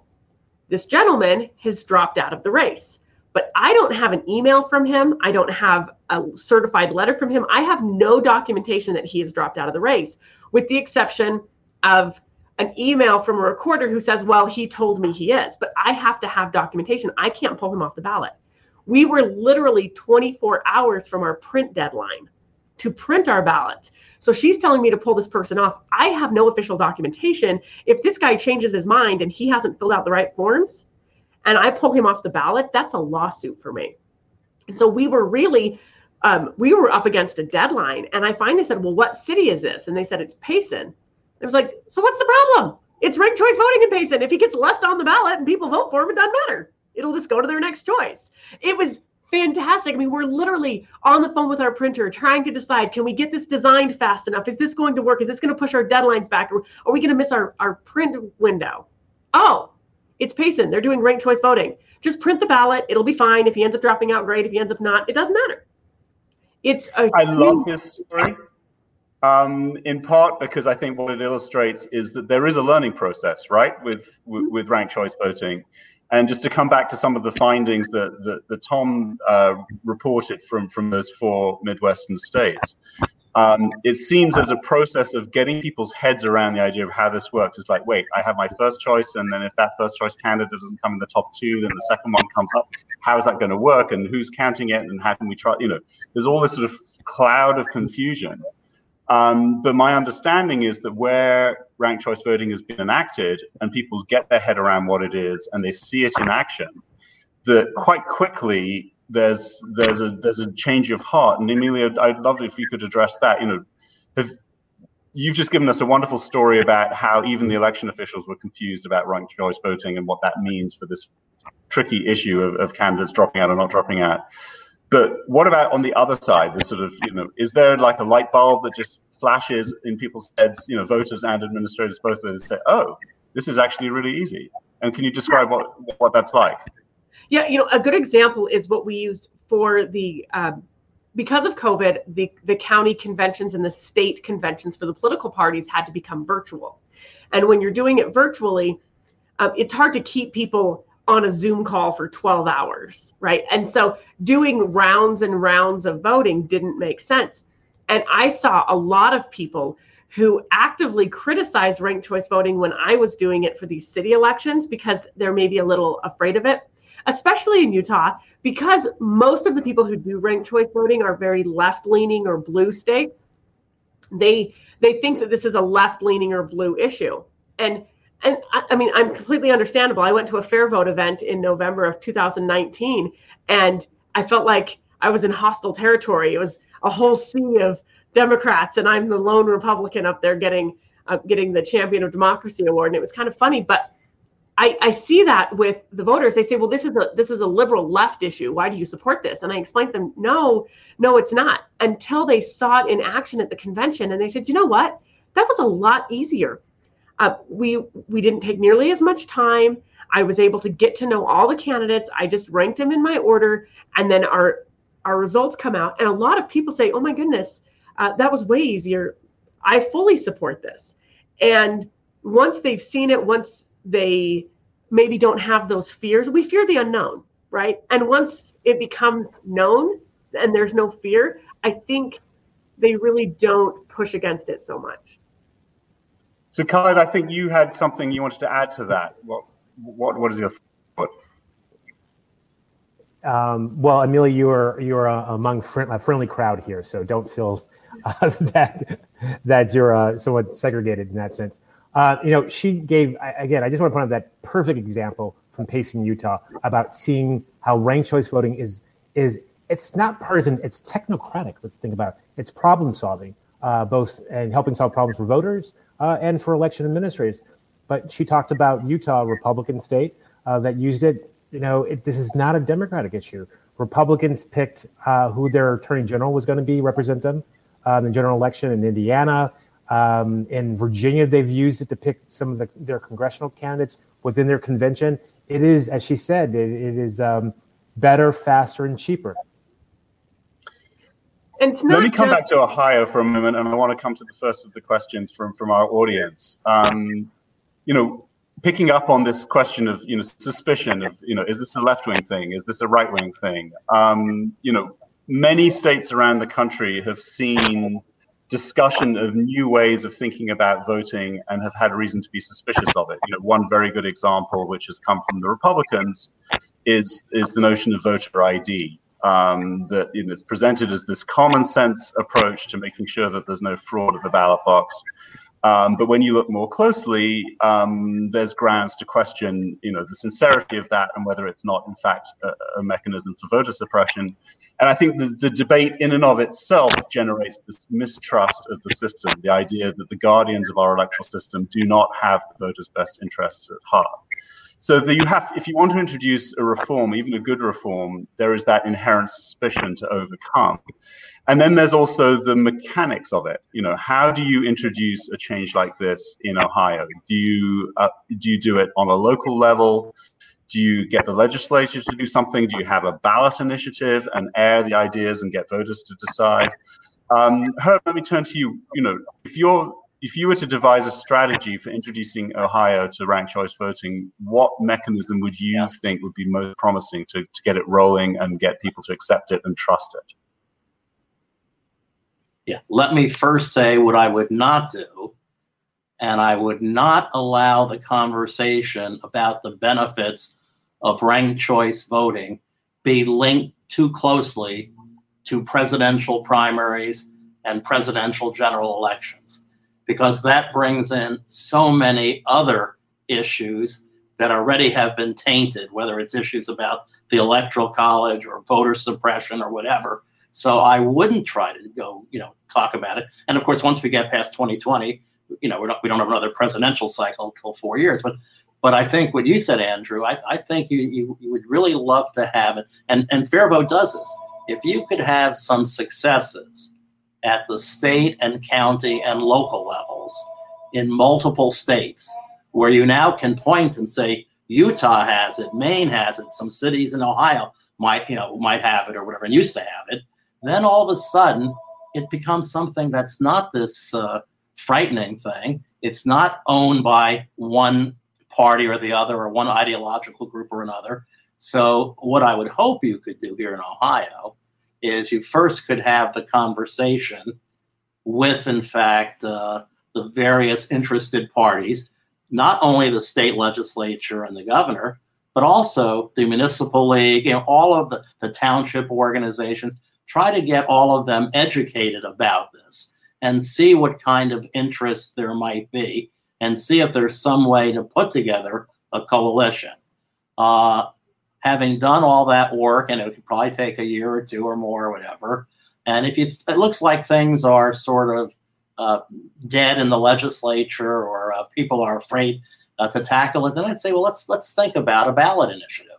This gentleman has dropped out of the race. But I don't have an email from him. I don't have a certified letter from him. I have no documentation that he has dropped out of the race, with the exception of an email from a recorder who says, well, he told me he is, but I have to have documentation. I can't pull him off the ballot. We were literally 24 hours from our print deadline to print our ballots. So she's telling me to pull this person off. I have no official documentation. If this guy changes his mind and he hasn't filled out the right forms and I pull him off the ballot, that's a lawsuit for me. So we were really um, we were up against a deadline and I finally said, well, what city is this? And they said, it's Payson. It was like, so what's the problem? It's ranked choice voting in Payson. If he gets left on the ballot and people vote for him, it doesn't matter. It'll just go to their next choice. It was fantastic. I mean, we're literally on the phone with our printer trying to decide can we get this designed fast enough? Is this going to work? Is this going to push our deadlines back? Or are we going to miss our, our print window? Oh, it's Payson. They're doing ranked choice voting. Just print the ballot. It'll be fine. If he ends up dropping out, great. If he ends up not, it doesn't matter. It's a I love this story. Um, in part because I think what it illustrates is that there is a learning process, right, with with, ranked choice voting. And just to come back to some of the findings that that, that Tom uh, reported from from those four Midwestern states, um, it seems as a process of getting people's heads around the idea of how this works. It's like, wait, I have my first choice, and then if that first choice candidate doesn't come in the top two, then the second one comes up. How is that going to work, and who's counting it, and how can we try? You know, there's all this sort of cloud of confusion. Um, but my understanding is that where ranked choice voting has been enacted, and people get their head around what it is, and they see it in action, that quite quickly there's there's a there's a change of heart. And Amelia, I'd love if you could address that. You know, have, you've just given us a wonderful story about how even the election officials were confused about ranked choice voting and what that means for this tricky issue of, of candidates dropping out or not dropping out. But what about on the other side? The sort of, you know, is there like a light bulb that just flashes in people's heads, you know, voters and administrators both, and say, oh, this is actually really easy? And can you describe what, what that's like? Yeah, you know, a good example is what we used for the um, because of COVID, the the county conventions and the state conventions for the political parties had to become virtual. And when you're doing it virtually, um, it's hard to keep people on a Zoom call for 12 hours, right? And so doing rounds and rounds of voting didn't make sense. And I saw a lot of people who actively criticized ranked choice voting when I was doing it for these city elections because they're maybe a little afraid of it especially in Utah, because most of the people who do ranked choice voting are very left leaning or blue states. They they think that this is a left leaning or blue issue, and and I, I mean I'm completely understandable. I went to a FairVote event in November of 2019, and I felt like I was in hostile territory. It was a whole sea of Democrats, and I'm the lone Republican up there getting uh, getting the Champion of Democracy award, and it was kind of funny, but I, I see that with the voters. They say, well, this is a this is a liberal left issue. Why do you support this? And I explain to them, no, no, it's not. Until they saw it in action at the convention, and they said, you know what? That was a lot easier. Uh, we we didn't take nearly as much time. I was able to get to know all the candidates. I just ranked them in my order, and then our our results come out. And a lot of people say, oh my goodness, uh, that was way easier. I fully support this. And once they've seen it, once they maybe don't have those fears. We fear the unknown, right? And once it becomes known and there's no fear, I think they really don't push against it so much. So, Khaled, I think you had something you wanted to add to that. What what what is your thought? Um, well, Amelia, you are you are uh, among friend, a friendly crowd here, so don't feel uh, that that you're uh, somewhat segregated in that sense. Uh, you know, she gave again. I just want to point out that perfect example from Payson, Utah, about seeing how ranked choice voting is is it's not partisan. It's technocratic. Let's think about it. It's problem solving, uh, both and helping solve problems for voters uh, and for election administrators. But she talked about Utah, Republican state uh, that used it. You know, it, this is not a Democratic issue. Republicans picked uh, who their attorney general was going to be represent them uh, in the general election in Indiana. Um, in Virginia, they've used it to pick some of the, their congressional candidates within their convention. It is, as she said, it, it is um, better, faster, and cheaper. Let me come just- back to Ohio for a moment, and I want to come to the first of the questions from from our audience. Um, you know, picking up on this question of you know suspicion of you know is this a left wing thing? Is this a right wing thing? Um, you know, many states around the country have seen discussion of new ways of thinking about voting and have had reason to be suspicious of it. You know, one very good example, which has come from the Republicans, is is the notion of voter ID. Um, that you know, it's presented as this common sense approach to making sure that there's no fraud at the ballot box. Um, but when you look more closely, um, there's grounds to question, you know, the sincerity of that and whether it's not, in fact, a, a mechanism for voter suppression. And I think the, the debate in and of itself generates this mistrust of the system, the idea that the guardians of our electoral system do not have the voters' best interests at heart. So that you have, if you want to introduce a reform, even a good reform, there is that inherent suspicion to overcome. And then there's also the mechanics of it. You know, how do you introduce a change like this in Ohio? Do you uh, do you do it on a local level? Do you get the legislature to do something? Do you have a ballot initiative and air the ideas and get voters to decide? Um, Herb, let me turn to you. You know, if you're if you were to devise a strategy for introducing Ohio to ranked choice voting, what mechanism would you yeah. think would be most promising to, to get it rolling and get people to accept it and trust it? Yeah. Let me first say what I would not do. And I would not allow the conversation about the benefits of ranked choice voting be linked too closely to presidential primaries and presidential general elections, because that brings in so many other issues that already have been tainted, whether it's issues about the electoral college or voter suppression or whatever. So I wouldn't try to go, you know, talk about it. And of course, once we get past 2020, you know, not, we don't have another presidential cycle until four years. But but I think what you said, Andrew, I, I think you, you, you would really love to have it. And, and Vote does this. If you could have some successes at the state and county and local levels in multiple states, where you now can point and say, Utah has it, Maine has it, some cities in Ohio might, you know, might have it or whatever, and used to have it, then all of a sudden it becomes something that's not this uh, frightening thing. It's not owned by one party or the other or one ideological group or another. So, what I would hope you could do here in Ohio is you first could have the conversation with, in fact, uh, the various interested parties, not only the state legislature and the governor, but also the municipal league, know, all of the, the township organizations. Try to get all of them educated about this and see what kind of interest there might be and see if there's some way to put together a coalition. Uh, having done all that work, and it could probably take a year or two or more or whatever, and if you, it looks like things are sort of uh, dead in the legislature or uh, people are afraid uh, to tackle it, then I'd say, well, let's let's think about a ballot initiative.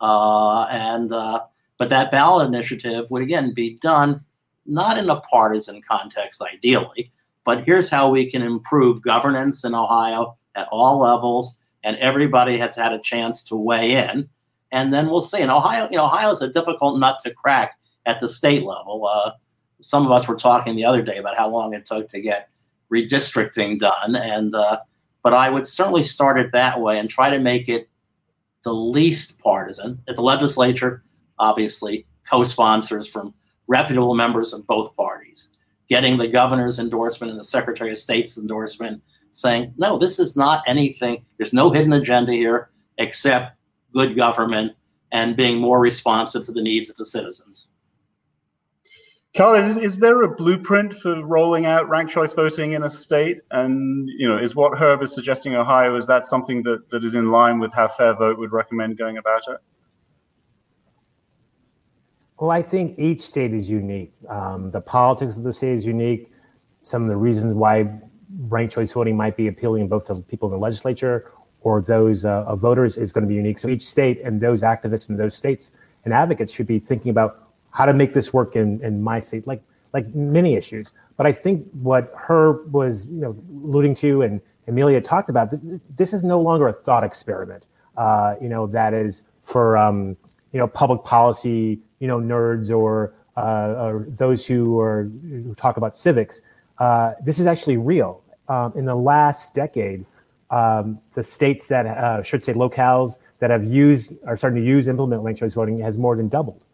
Uh, and uh, but that ballot initiative would again be done not in a partisan context, ideally, but here's how we can improve governance in Ohio at all levels, and everybody has had a chance to weigh in. And then we'll see. And Ohio, you know, Ohio is a difficult nut to crack at the state level. Uh, some of us were talking the other day about how long it took to get redistricting done, and uh, but I would certainly start it that way and try to make it the least partisan. At the legislature, obviously, co-sponsors from reputable members of both parties getting the governor's endorsement and the secretary of state's endorsement saying, no, this is not anything, there's no hidden agenda here except good government and being more responsive to the needs of the citizens. Carl, is, is there a blueprint for rolling out ranked choice voting in a state? And you know, is what Herb is suggesting Ohio, is that something that, that is in line with how FairVote would recommend going about it? Well, I think each state is unique. Um, the politics of the state is unique. Some of the reasons why ranked choice voting might be appealing both to people in the legislature or those uh, voters is going to be unique. So each state and those activists in those states and advocates should be thinking about how to make this work in, in my state, like like many issues. But I think what Herb was you know alluding to and Amelia talked about, this is no longer a thought experiment. Uh, you know that is for um, you know public policy you know nerds or, uh, or those who are who talk about civics. Uh, this is actually real. Um, in the last decade, um, the states that uh, should say locales that have used are starting to use implement ranked choice voting has more than doubled.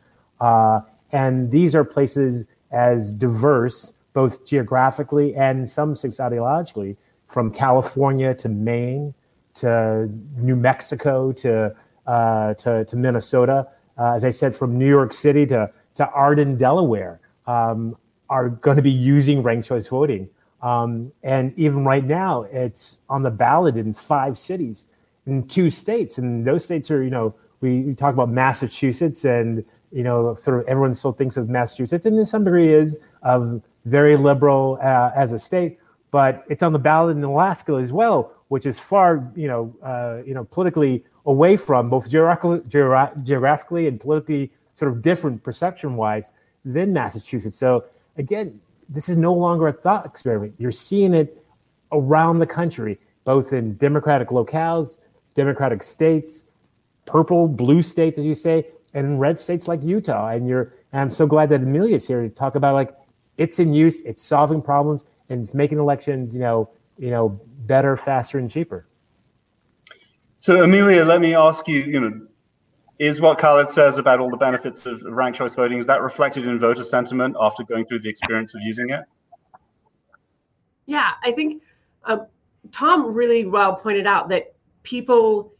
Uh, and these are places as diverse, both geographically and some states ideologically, from California to Maine to New Mexico to uh, to, to Minnesota uh, as I said, from New York City to, to Arden, Delaware, um, are going to be using ranked choice voting. Um, and even right now, it's on the ballot in five cities in two states. And those states are, you know, we, we talk about Massachusetts and, you know, sort of everyone still thinks of Massachusetts and in some degree is of very liberal uh, as a state, but it's on the ballot in Alaska as well, which is far, you know, uh, you know, politically away from both geographically and politically sort of different perception wise than Massachusetts. So again, this is no longer a thought experiment. You're seeing it around the country, both in Democratic locales, Democratic states, purple, blue states, as you say, and in red states like Utah. And you're, and I'm so glad that Amelia's here to talk about like it's in use, it's solving problems, and it's making elections, you know, you know, better, faster, and cheaper. So, Amelia, let me ask you, you know, is what Khaled says about all the benefits of ranked choice voting, is that reflected in voter sentiment after going through the experience of using it? Yeah, I think um, Tom really well pointed out that people,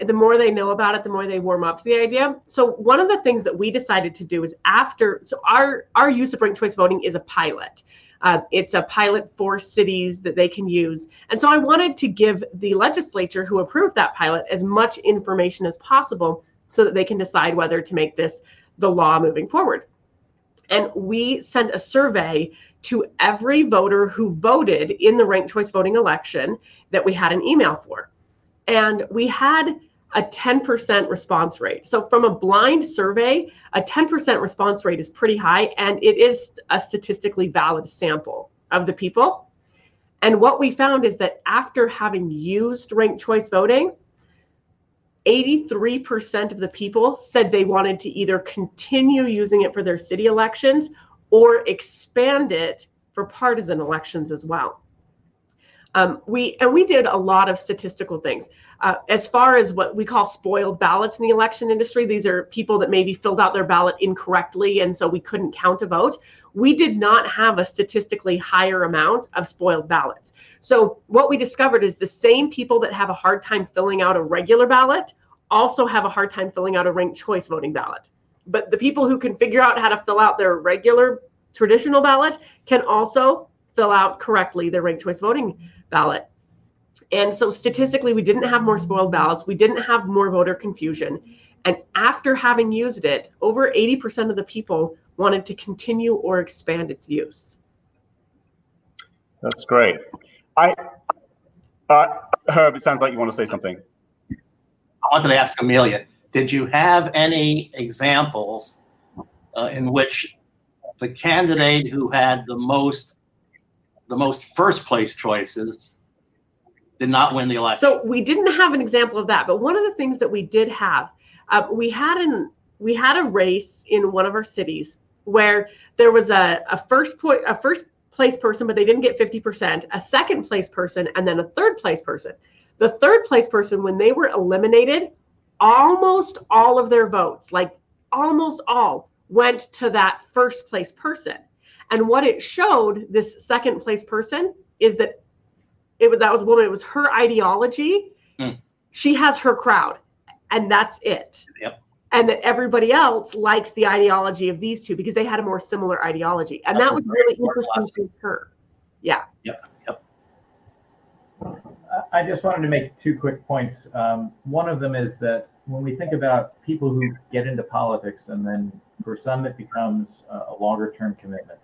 the more they know about it, the more they warm up to the idea. So one of the things that we decided to do is after, so our our use of ranked choice voting is a pilot. Uh, it's a pilot for cities that they can use. And so I wanted to give the legislature who approved that pilot as much information as possible so that they can decide whether to make this the law moving forward. And we sent a survey to every voter who voted in the ranked choice voting election that we had an email for. And we had a 10% response rate. So, from a blind survey, a 10% response rate is pretty high, and it is a statistically valid sample of the people. And what we found is that after having used ranked choice voting, 83% of the people said they wanted to either continue using it for their city elections or expand it for partisan elections as well. Um, we and we did a lot of statistical things uh, as far as what we call spoiled ballots in the election industry. These are people that maybe filled out their ballot incorrectly, and so we couldn't count a vote. We did not have a statistically higher amount of spoiled ballots. So what we discovered is the same people that have a hard time filling out a regular ballot also have a hard time filling out a ranked choice voting ballot. But the people who can figure out how to fill out their regular traditional ballot can also fill out correctly their ranked choice voting ballot. And so statistically, we didn't have more spoiled ballots. We didn't have more voter confusion. And after having used it, over 80% of the people wanted to continue or expand its use. That's great. I, uh, Herb, it sounds like you want to say something. I wanted to ask Amelia, did you have any examples uh, in which the candidate who had the most the most first place choices did not win the election. So we didn't have an example of that, but one of the things that we did have, uh, we had an we had a race in one of our cities where there was a, a first point a first place person, but they didn't get 50%, a second place person, and then a third place person. The third place person, when they were eliminated, almost all of their votes, like almost all, went to that first place person. And what it showed this second place person is that it was that was a woman, it was her ideology. Mm. She has her crowd, and that's it. Yep. And that everybody else likes the ideology of these two because they had a more similar ideology. And that's that was really interesting to her. Yeah. Yep. Yep. I just wanted to make two quick points. Um, one of them is that when we think about people who get into politics and then for some it becomes a longer term commitment,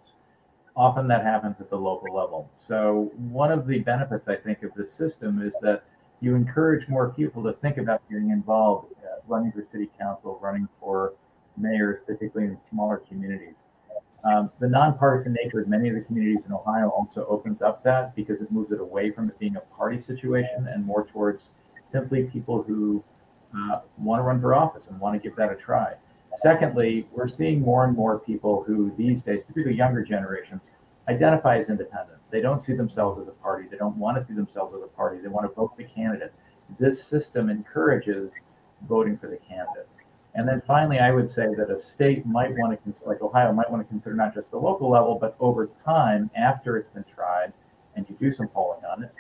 often that happens at the local level. So one of the benefits I think of this system is that you encourage more people to think about getting involved, uh, running for city council, running for mayors, particularly in smaller communities. Um, the nonpartisan nature of many of the communities in Ohio also opens up that because it moves it away from it being a party situation and more towards simply people who uh, want to run for office and want to give that a try. Secondly, we're seeing more and more people who these days, particularly younger generations, identify as independent. They don't see themselves as a party. They don't want to see themselves as a party. They want to vote the candidate. This system encourages voting for the candidate. And then finally, I would say that a state might want to, consider, like Ohio, might want to consider not just the local level, but over time, after it's been tried, and you do some polling on it,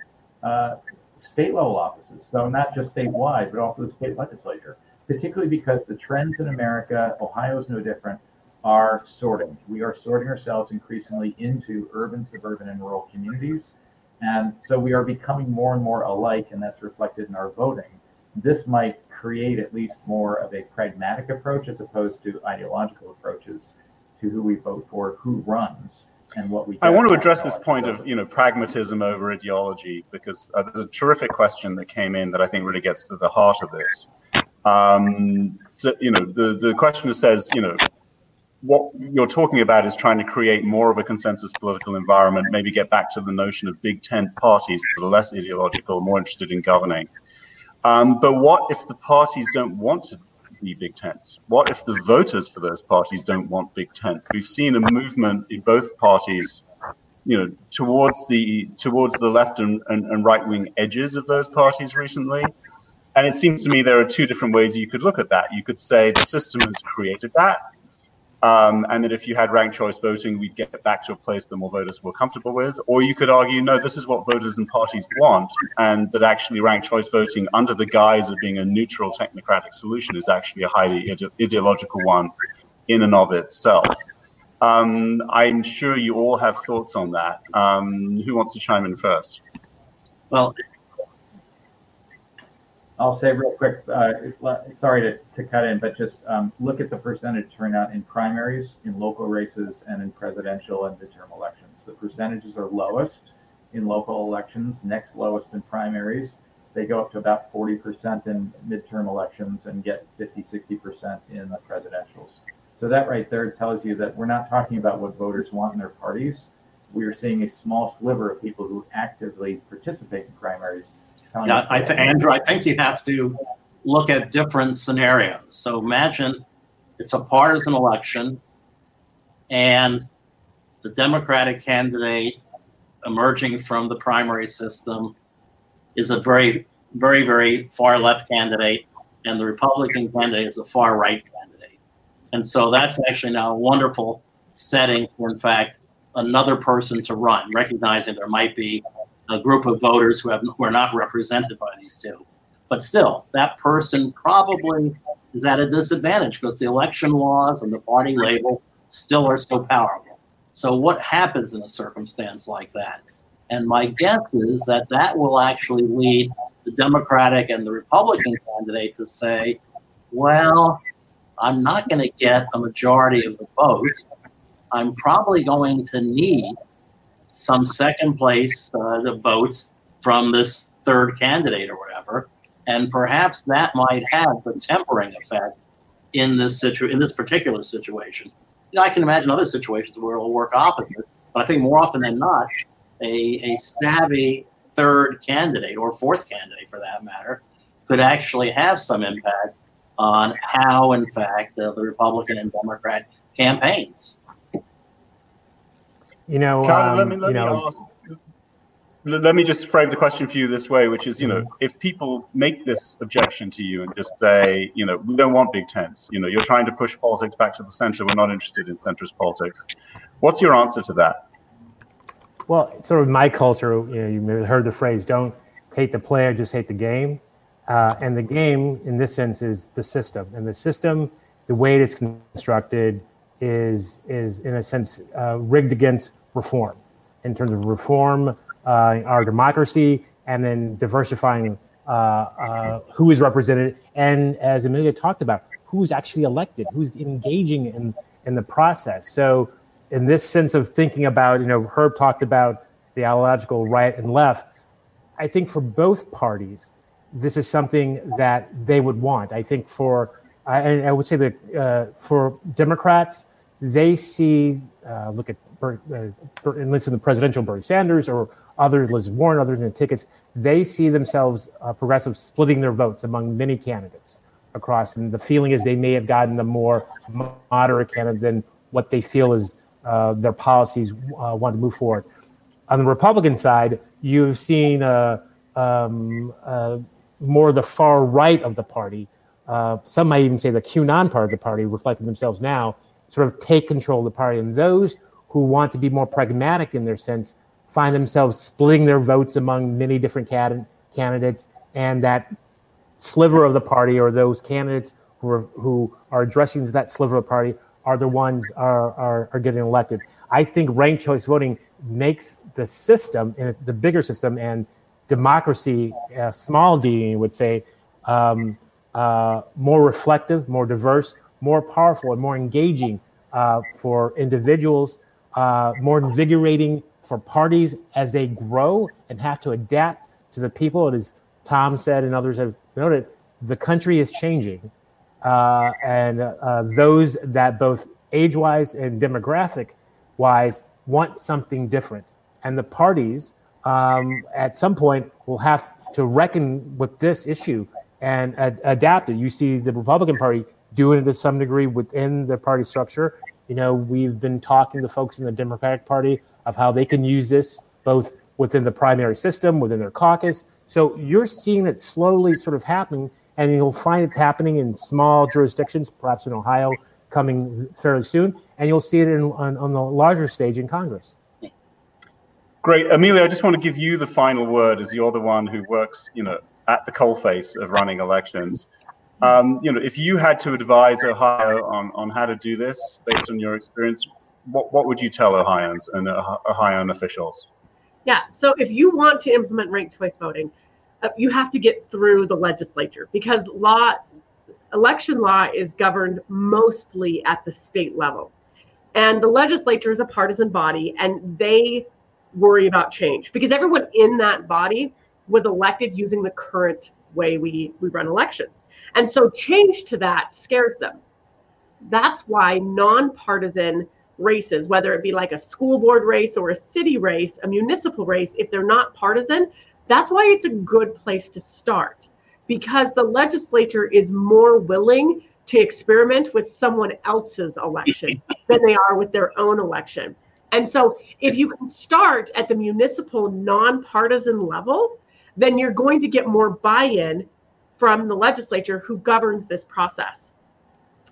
uh, state level offices. So not just statewide, but also the state legislature, particularly because the trends in America, Ohio is no different, are sorting. We are sorting ourselves increasingly into urban, suburban, and rural communities. And so we are becoming more and more alike, and that's reflected in our voting. This might create at least more of a pragmatic approach as opposed to ideological approaches to who we vote for, who runs, and what we. Do. I want to address this point of you know pragmatism over ideology because uh, there's a terrific question that came in that I think really gets to the heart of this. Um, so you know the the questioner says you know what you're talking about is trying to create more of a consensus political environment, maybe get back to the notion of big tent parties that are less ideological, more interested in governing. Um, but what if the parties don't want to be big tents? What if the voters for those parties don't want big tents? We've seen a movement in both parties, you know, towards the towards the left and, and, and right wing edges of those parties recently. And it seems to me there are two different ways you could look at that. You could say the system has created that, um, and that if you had ranked choice voting, we'd get back to a place that more voters were comfortable with. Or you could argue, no, this is what voters and parties want, and that actually ranked choice voting, under the guise of being a neutral technocratic solution, is actually a highly ide- ideological one in and of itself. Um, I'm sure you all have thoughts on that. Um, who wants to chime in first? Well, I'll say real quick, uh, sorry to, to cut in, but just um, look at the percentage turnout in primaries, in local races, and in presidential and midterm elections. The percentages are lowest in local elections, next lowest in primaries. They go up to about 40% in midterm elections and get 50, 60% in the presidentials. So that right there tells you that we're not talking about what voters want in their parties. We are seeing a small sliver of people who actively participate in primaries yeah, I think Andrew, I think you have to look at different scenarios. So imagine it's a partisan election, and the Democratic candidate emerging from the primary system is a very, very, very far left candidate, and the Republican candidate is a far right candidate. And so that's actually now a wonderful setting for, in fact, another person to run, recognizing there might be a group of voters who have who are not represented by these two. But still, that person probably is at a disadvantage because the election laws and the party label still are so powerful. So, what happens in a circumstance like that? And my guess is that that will actually lead the Democratic and the Republican candidate to say, well, I'm not going to get a majority of the votes. I'm probably going to need some second place uh, the votes from this third candidate or whatever, and perhaps that might have the tempering effect in this situ- in this particular situation. You know, I can imagine other situations where it'll work opposite, but I think more often than not, a, a savvy third candidate or fourth candidate for that matter could actually have some impact on how, in fact, uh, the Republican and Democrat campaigns. You know, um, let me let you me know, ask. Let me just frame the question for you this way, which is, you know, if people make this objection to you and just say, you know, we don't want big tents, you know, you're trying to push politics back to the center, we're not interested in centrist politics. What's your answer to that? Well, sort of my culture, you know, you may have heard the phrase, don't hate the player, just hate the game. Uh, and the game, in this sense, is the system. And the system, the way it is constructed, is, is in a sense, uh, rigged against reform in terms of reform uh, our democracy and then diversifying uh, uh, who is represented. And as Amelia talked about, who's actually elected, who's engaging in, in the process. So, in this sense of thinking about, you know, Herb talked about the ideological right and left. I think for both parties, this is something that they would want. I think for, I, I would say that uh, for Democrats, they see, uh, look at Uh, and listen to presidential Bernie Sanders or other Liz Warren, other than tickets, they see themselves uh, splitting their votes among many candidates across. And the feeling is they may have gotten a more moderate candidate than what they feel is uh, their policies uh, want to move forward. On the Republican side, you've seen uh, um, uh, more the far right of the party. Some might even say the QAnon part of the party, reflecting themselves now, sort of take control of the party. And those who want to be more pragmatic in their sense find themselves splitting their votes among many different cad- candidates, and that sliver of the party or those candidates who are, who are addressing that sliver of the party are the ones are, are, are getting elected. I think ranked choice voting makes the system, the bigger system, and democracy, uh, small d, would say, um, uh, more reflective, more diverse, more powerful, and more engaging uh, for individuals uh, more invigorating for parties as they grow and have to adapt to the people. And as Tom said and others have noted, the country is changing. Uh, and uh, those that both age wise and demographic wise want something different. And the parties um, at some point will have to reckon with this issue and ad- adapt it. You see the Republican Party doing it to some degree within the party structure you know, we've been talking to folks in the Democratic Party of how they can use this both within the primary system, within their caucus, So you're seeing it slowly sort of happening, and you'll find it's happening in small jurisdictions, perhaps in Ohio, coming fairly soon, and you'll see it in, on, on the larger stage in Congress. Great, Amelia. I just want to give you the final word, as you're the one who works, you know, at the coalface of running elections. Um, you know, if you had to advise Ohio on, on how to do this based on your experience, what, what would you tell Ohioans and Ohioan officials? Yeah, so if you want to implement ranked choice voting, uh, you have to get through the legislature because law, election law is governed mostly at the state level. And the legislature is a partisan body and they worry about change because everyone in that body was elected using the current way we, we run elections. And so change to that scares them. That's why nonpartisan races, whether it be like a school board race or a city race, a municipal race, if they're not partisan, that's why it's a good place to start because the legislature is more willing to experiment with someone else's election than they are with their own election. And so if you can start at the municipal nonpartisan level, then you're going to get more buy-in from the legislature who governs this process.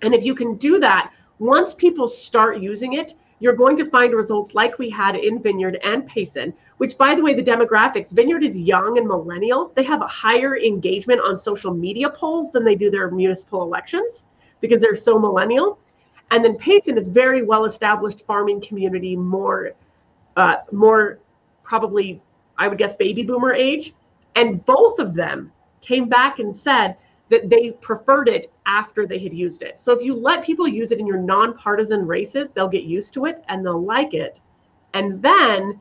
And if you can do that, once people start using it, you're going to find results like we had in Vineyard and Payson, which, by the way, the demographics Vineyard is young and millennial. They have a higher engagement on social media polls than they do their municipal elections because they're so millennial. And then Payson is very well established farming community, more, uh, more probably, I would guess, baby boomer age. And both of them came back and said that they preferred it after they had used it. So if you let people use it in your nonpartisan races, they'll get used to it and they'll like it. And then,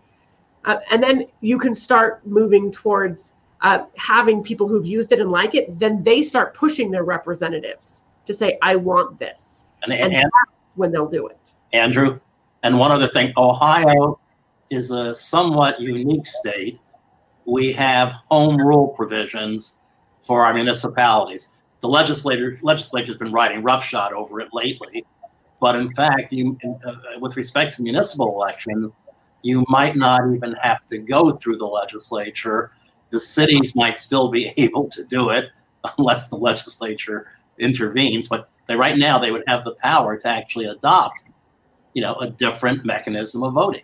uh, and then you can start moving towards uh, having people who've used it and like it. Then they start pushing their representatives to say, "I want this," And, and, and, that's when they'll do it. Andrew, and one other thing, Ohio is a somewhat unique state. We have home rule provisions for our municipalities. The legislator legislature's been riding roughshod over it lately, but in fact, you, uh, with respect to municipal election, you might not even have to go through the legislature. The cities might still be able to do it unless the legislature intervenes. But they, right now, they would have the power to actually adopt, you know, a different mechanism of voting.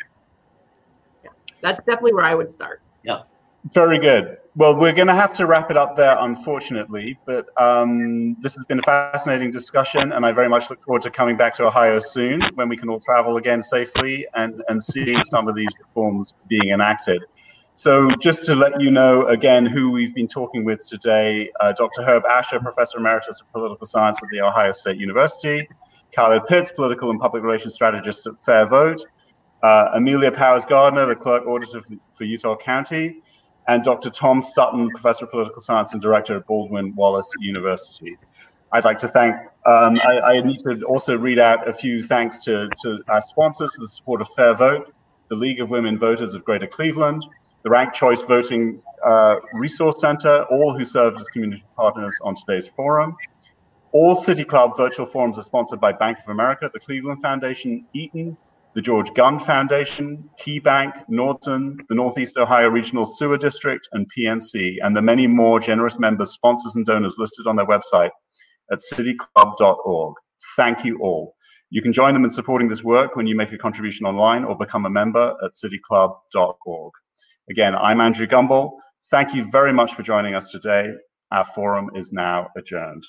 Yeah, That's definitely where I would start. Very good. Well, we're going to have to wrap it up there, unfortunately. But um, this has been a fascinating discussion, and I very much look forward to coming back to Ohio soon when we can all travel again safely and, and seeing some of these reforms being enacted. So, just to let you know again who we've been talking with today uh, Dr. Herb Asher, Professor Emeritus of Political Science at The Ohio State University, Khalid Pitts, Political and Public Relations Strategist at FairVote, uh, Amelia Powers Gardner, the Clerk Auditor for Utah County and Dr. Tom Sutton, Professor of Political Science and Director at Baldwin Wallace University. I'd like to thank, um, I, I, need to also read out a few thanks to, to our sponsors the support of FairVote, the League of Women Voters of Greater Cleveland, the Ranked Choice Voting uh, Resource Center, all who served as community partners on today's forum. All City Club virtual forums are sponsored by Bank of America, the Cleveland Foundation, Eaton, the George Gund Foundation, KeyBank, Nordson, the Northeast Ohio Regional Sewer District, and PNC, and the many more generous members, sponsors, and donors listed on their website at cityclub.org. Thank you all. You can join them in supporting this work when you make a contribution online or become a member at cityclub.org. Again, I'm Andrew Gumbel. Thank you very much for joining us today. Our forum is now adjourned.